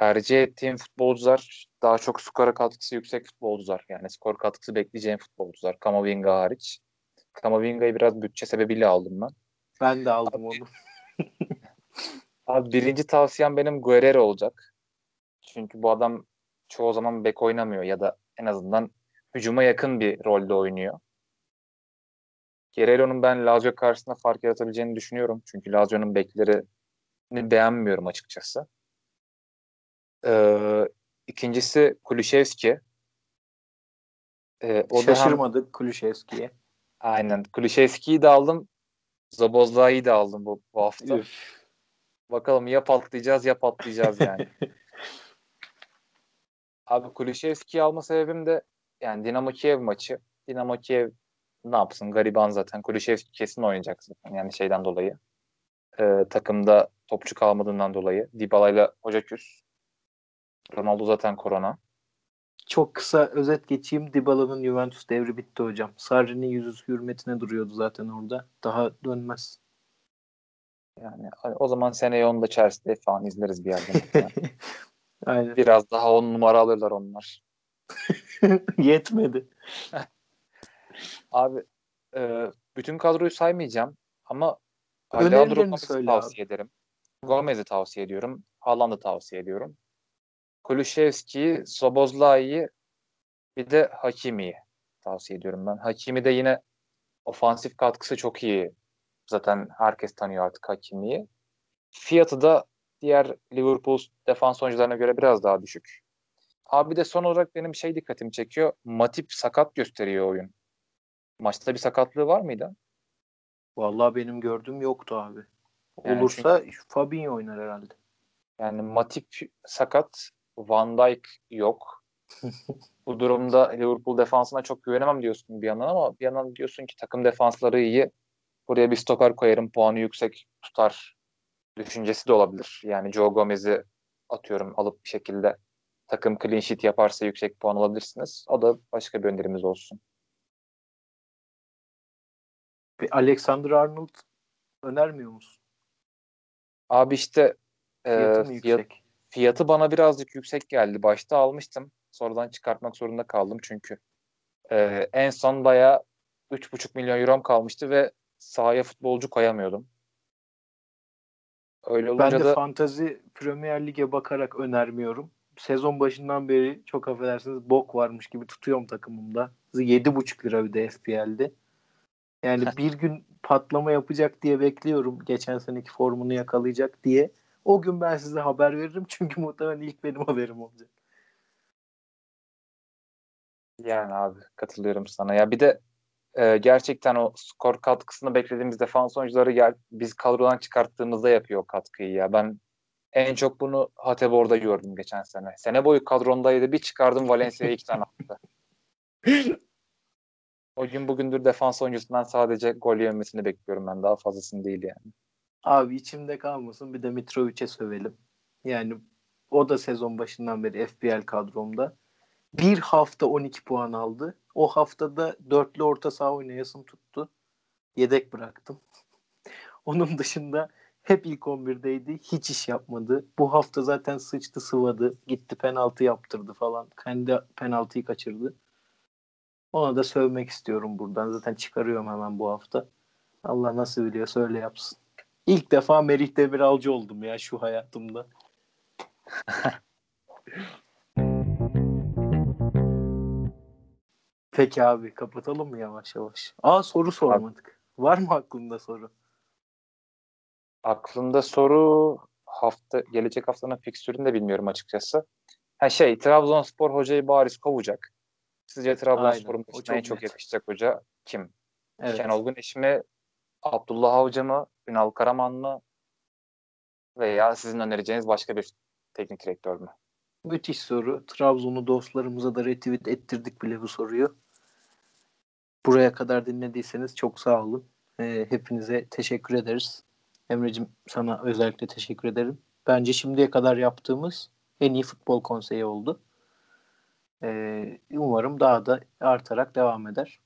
tercih ettiğim futbolcular daha çok skora katkısı yüksek futbolcular. Yani skor katkısı bekleyeceğim futbolcular. Kamavinga hariç. Kamavinga'yı biraz bütçe sebebiyle aldım ben. Ben de aldım abi, onu. abi birinci tavsiyem benim Guerrero olacak. Çünkü bu adam çoğu zaman bek oynamıyor ya da en azından hücuma yakın bir rolde oynuyor. Guerrero'nun ben Lazio karşısında fark yaratabileceğini düşünüyorum. Çünkü Lazio'nun beklerini beğenmiyorum açıkçası. Ee, ikincisi Kulüşevski. Ee, o Şaşırmadık hem... Kulüşevski'ye. Aynen. Kulüşevski'yi de aldım. Zabozla'yı da aldım bu, bu hafta. Üf. Bakalım ya patlayacağız ya patlayacağız yani. Abi Kulüşevski'yi alma sebebim de yani Dinamo Kiev maçı. Dinamo Kiev ne yapsın gariban zaten. Kulüşevski kesin oynayacak zaten yani şeyden dolayı. Ee, takımda topçu kalmadığından dolayı. Dybala'yla hoca küs. Ronaldo zaten korona. Çok kısa özet geçeyim. Dybala'nın Juventus devri bitti hocam. Sarri'nin yüzü hürmetine duruyordu zaten orada. Daha dönmez. Yani o zaman seneye onu da Chelsea'de falan izleriz bir yerden. Aynen. Biraz daha on numara alırlar onlar. Yetmedi. abi e, bütün kadroyu saymayacağım ama Alejandro Gomez'i tavsiye abi. ederim. Gomez'i tavsiye ediyorum. Haaland'ı tavsiye ediyorum. Kulüşevski'yi, Sobozlai'yi bir de Hakimi'yi tavsiye ediyorum ben. Hakimi de yine ofansif katkısı çok iyi Zaten herkes tanıyor artık Hakimi'yi. Fiyatı da diğer Liverpool defans oyuncularına göre biraz daha düşük. Abi de son olarak benim şey dikkatimi çekiyor. Matip sakat gösteriyor oyun. Maçta bir sakatlığı var mıydı? Vallahi benim gördüğüm yoktu abi. Yani Olursa Fabinho oynar herhalde. Yani Matip sakat, Van Dijk yok. Bu durumda Liverpool defansına çok güvenemem diyorsun bir yandan ama bir yandan diyorsun ki takım defansları iyi. Buraya bir stoper koyarım puanı yüksek tutar düşüncesi de olabilir. Yani Joe Gomez'i atıyorum alıp bir şekilde takım clean sheet yaparsa yüksek puan alabilirsiniz. O da başka bir önerimiz olsun. Bir Alexander Arnold önermiyor musun? Abi işte e, Fiyatı mı fiyat, yüksek? Fiyatı bana birazcık yüksek geldi. Başta almıştım. Sonradan çıkartmak zorunda kaldım çünkü. e, en son bayağı 3,5 milyon eurom kalmıştı ve sahaya futbolcu koyamıyordum. Öyle Ben olunca de da Fantazi Premier Lig'e bakarak önermiyorum. Sezon başından beri çok affedersiniz bok varmış gibi tutuyorum takımımda. 7,5 lira bir de FPL'de. Yani bir gün patlama yapacak diye bekliyorum. Geçen seneki formunu yakalayacak diye. O gün ben size haber veririm. Çünkü muhtemelen ilk benim haberim olacak. yani abi katılıyorum sana. Ya bir de e, gerçekten o skor katkısını beklediğimiz defans oyuncuları gel, biz kadrodan çıkarttığımızda yapıyor o katkıyı ya. Ben en çok bunu Hatebor'da gördüm geçen sene. Sene boyu kadrondaydı. Bir çıkardım Valencia'ya iki tane attı. O gün bugündür defans oyuncusundan sadece gol yemesini bekliyorum ben. Daha fazlasını değil yani. Abi içimde kalmasın bir de Mitrovic'e sövelim. Yani o da sezon başından beri FPL kadromda. Bir hafta 12 puan aldı. O haftada dörtlü orta saha oynayasım tuttu. Yedek bıraktım. Onun dışında hep ilk 11'deydi. Hiç iş yapmadı. Bu hafta zaten sıçtı sıvadı. Gitti penaltı yaptırdı falan. Kendi penaltıyı kaçırdı. Ona da sövmek istiyorum buradan. Zaten çıkarıyorum hemen bu hafta. Allah nasıl biliyorsa öyle yapsın. İlk defa Merih Demiralcı oldum ya şu hayatımda. Peki abi kapatalım mı yavaş yavaş? Aa soru sormadık. Var mı aklında soru? Aklımda soru hafta gelecek haftanın fikstürünü de bilmiyorum açıkçası. Ha şey Trabzonspor hocayı bariz kovacak. Sizce Trabzonspor'un en çok çok yakışacak hoca kim? Evet. Şenol Güneş mi? Abdullah Avcı mı? Ünal Karaman mı? Veya sizin önereceğiniz başka bir teknik direktör mü? Müthiş soru. Trabzonlu dostlarımıza da retweet ettirdik bile bu soruyu. Buraya kadar dinlediyseniz çok sağ olun. Ee, hepinize teşekkür ederiz. Emre'cim sana özellikle teşekkür ederim. Bence şimdiye kadar yaptığımız en iyi futbol konseyi oldu. Ee, umarım daha da artarak devam eder.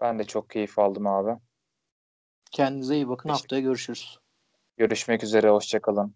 Ben de çok keyif aldım abi. Kendinize iyi bakın. Haftaya görüşürüz. Görüşmek üzere. Hoşçakalın.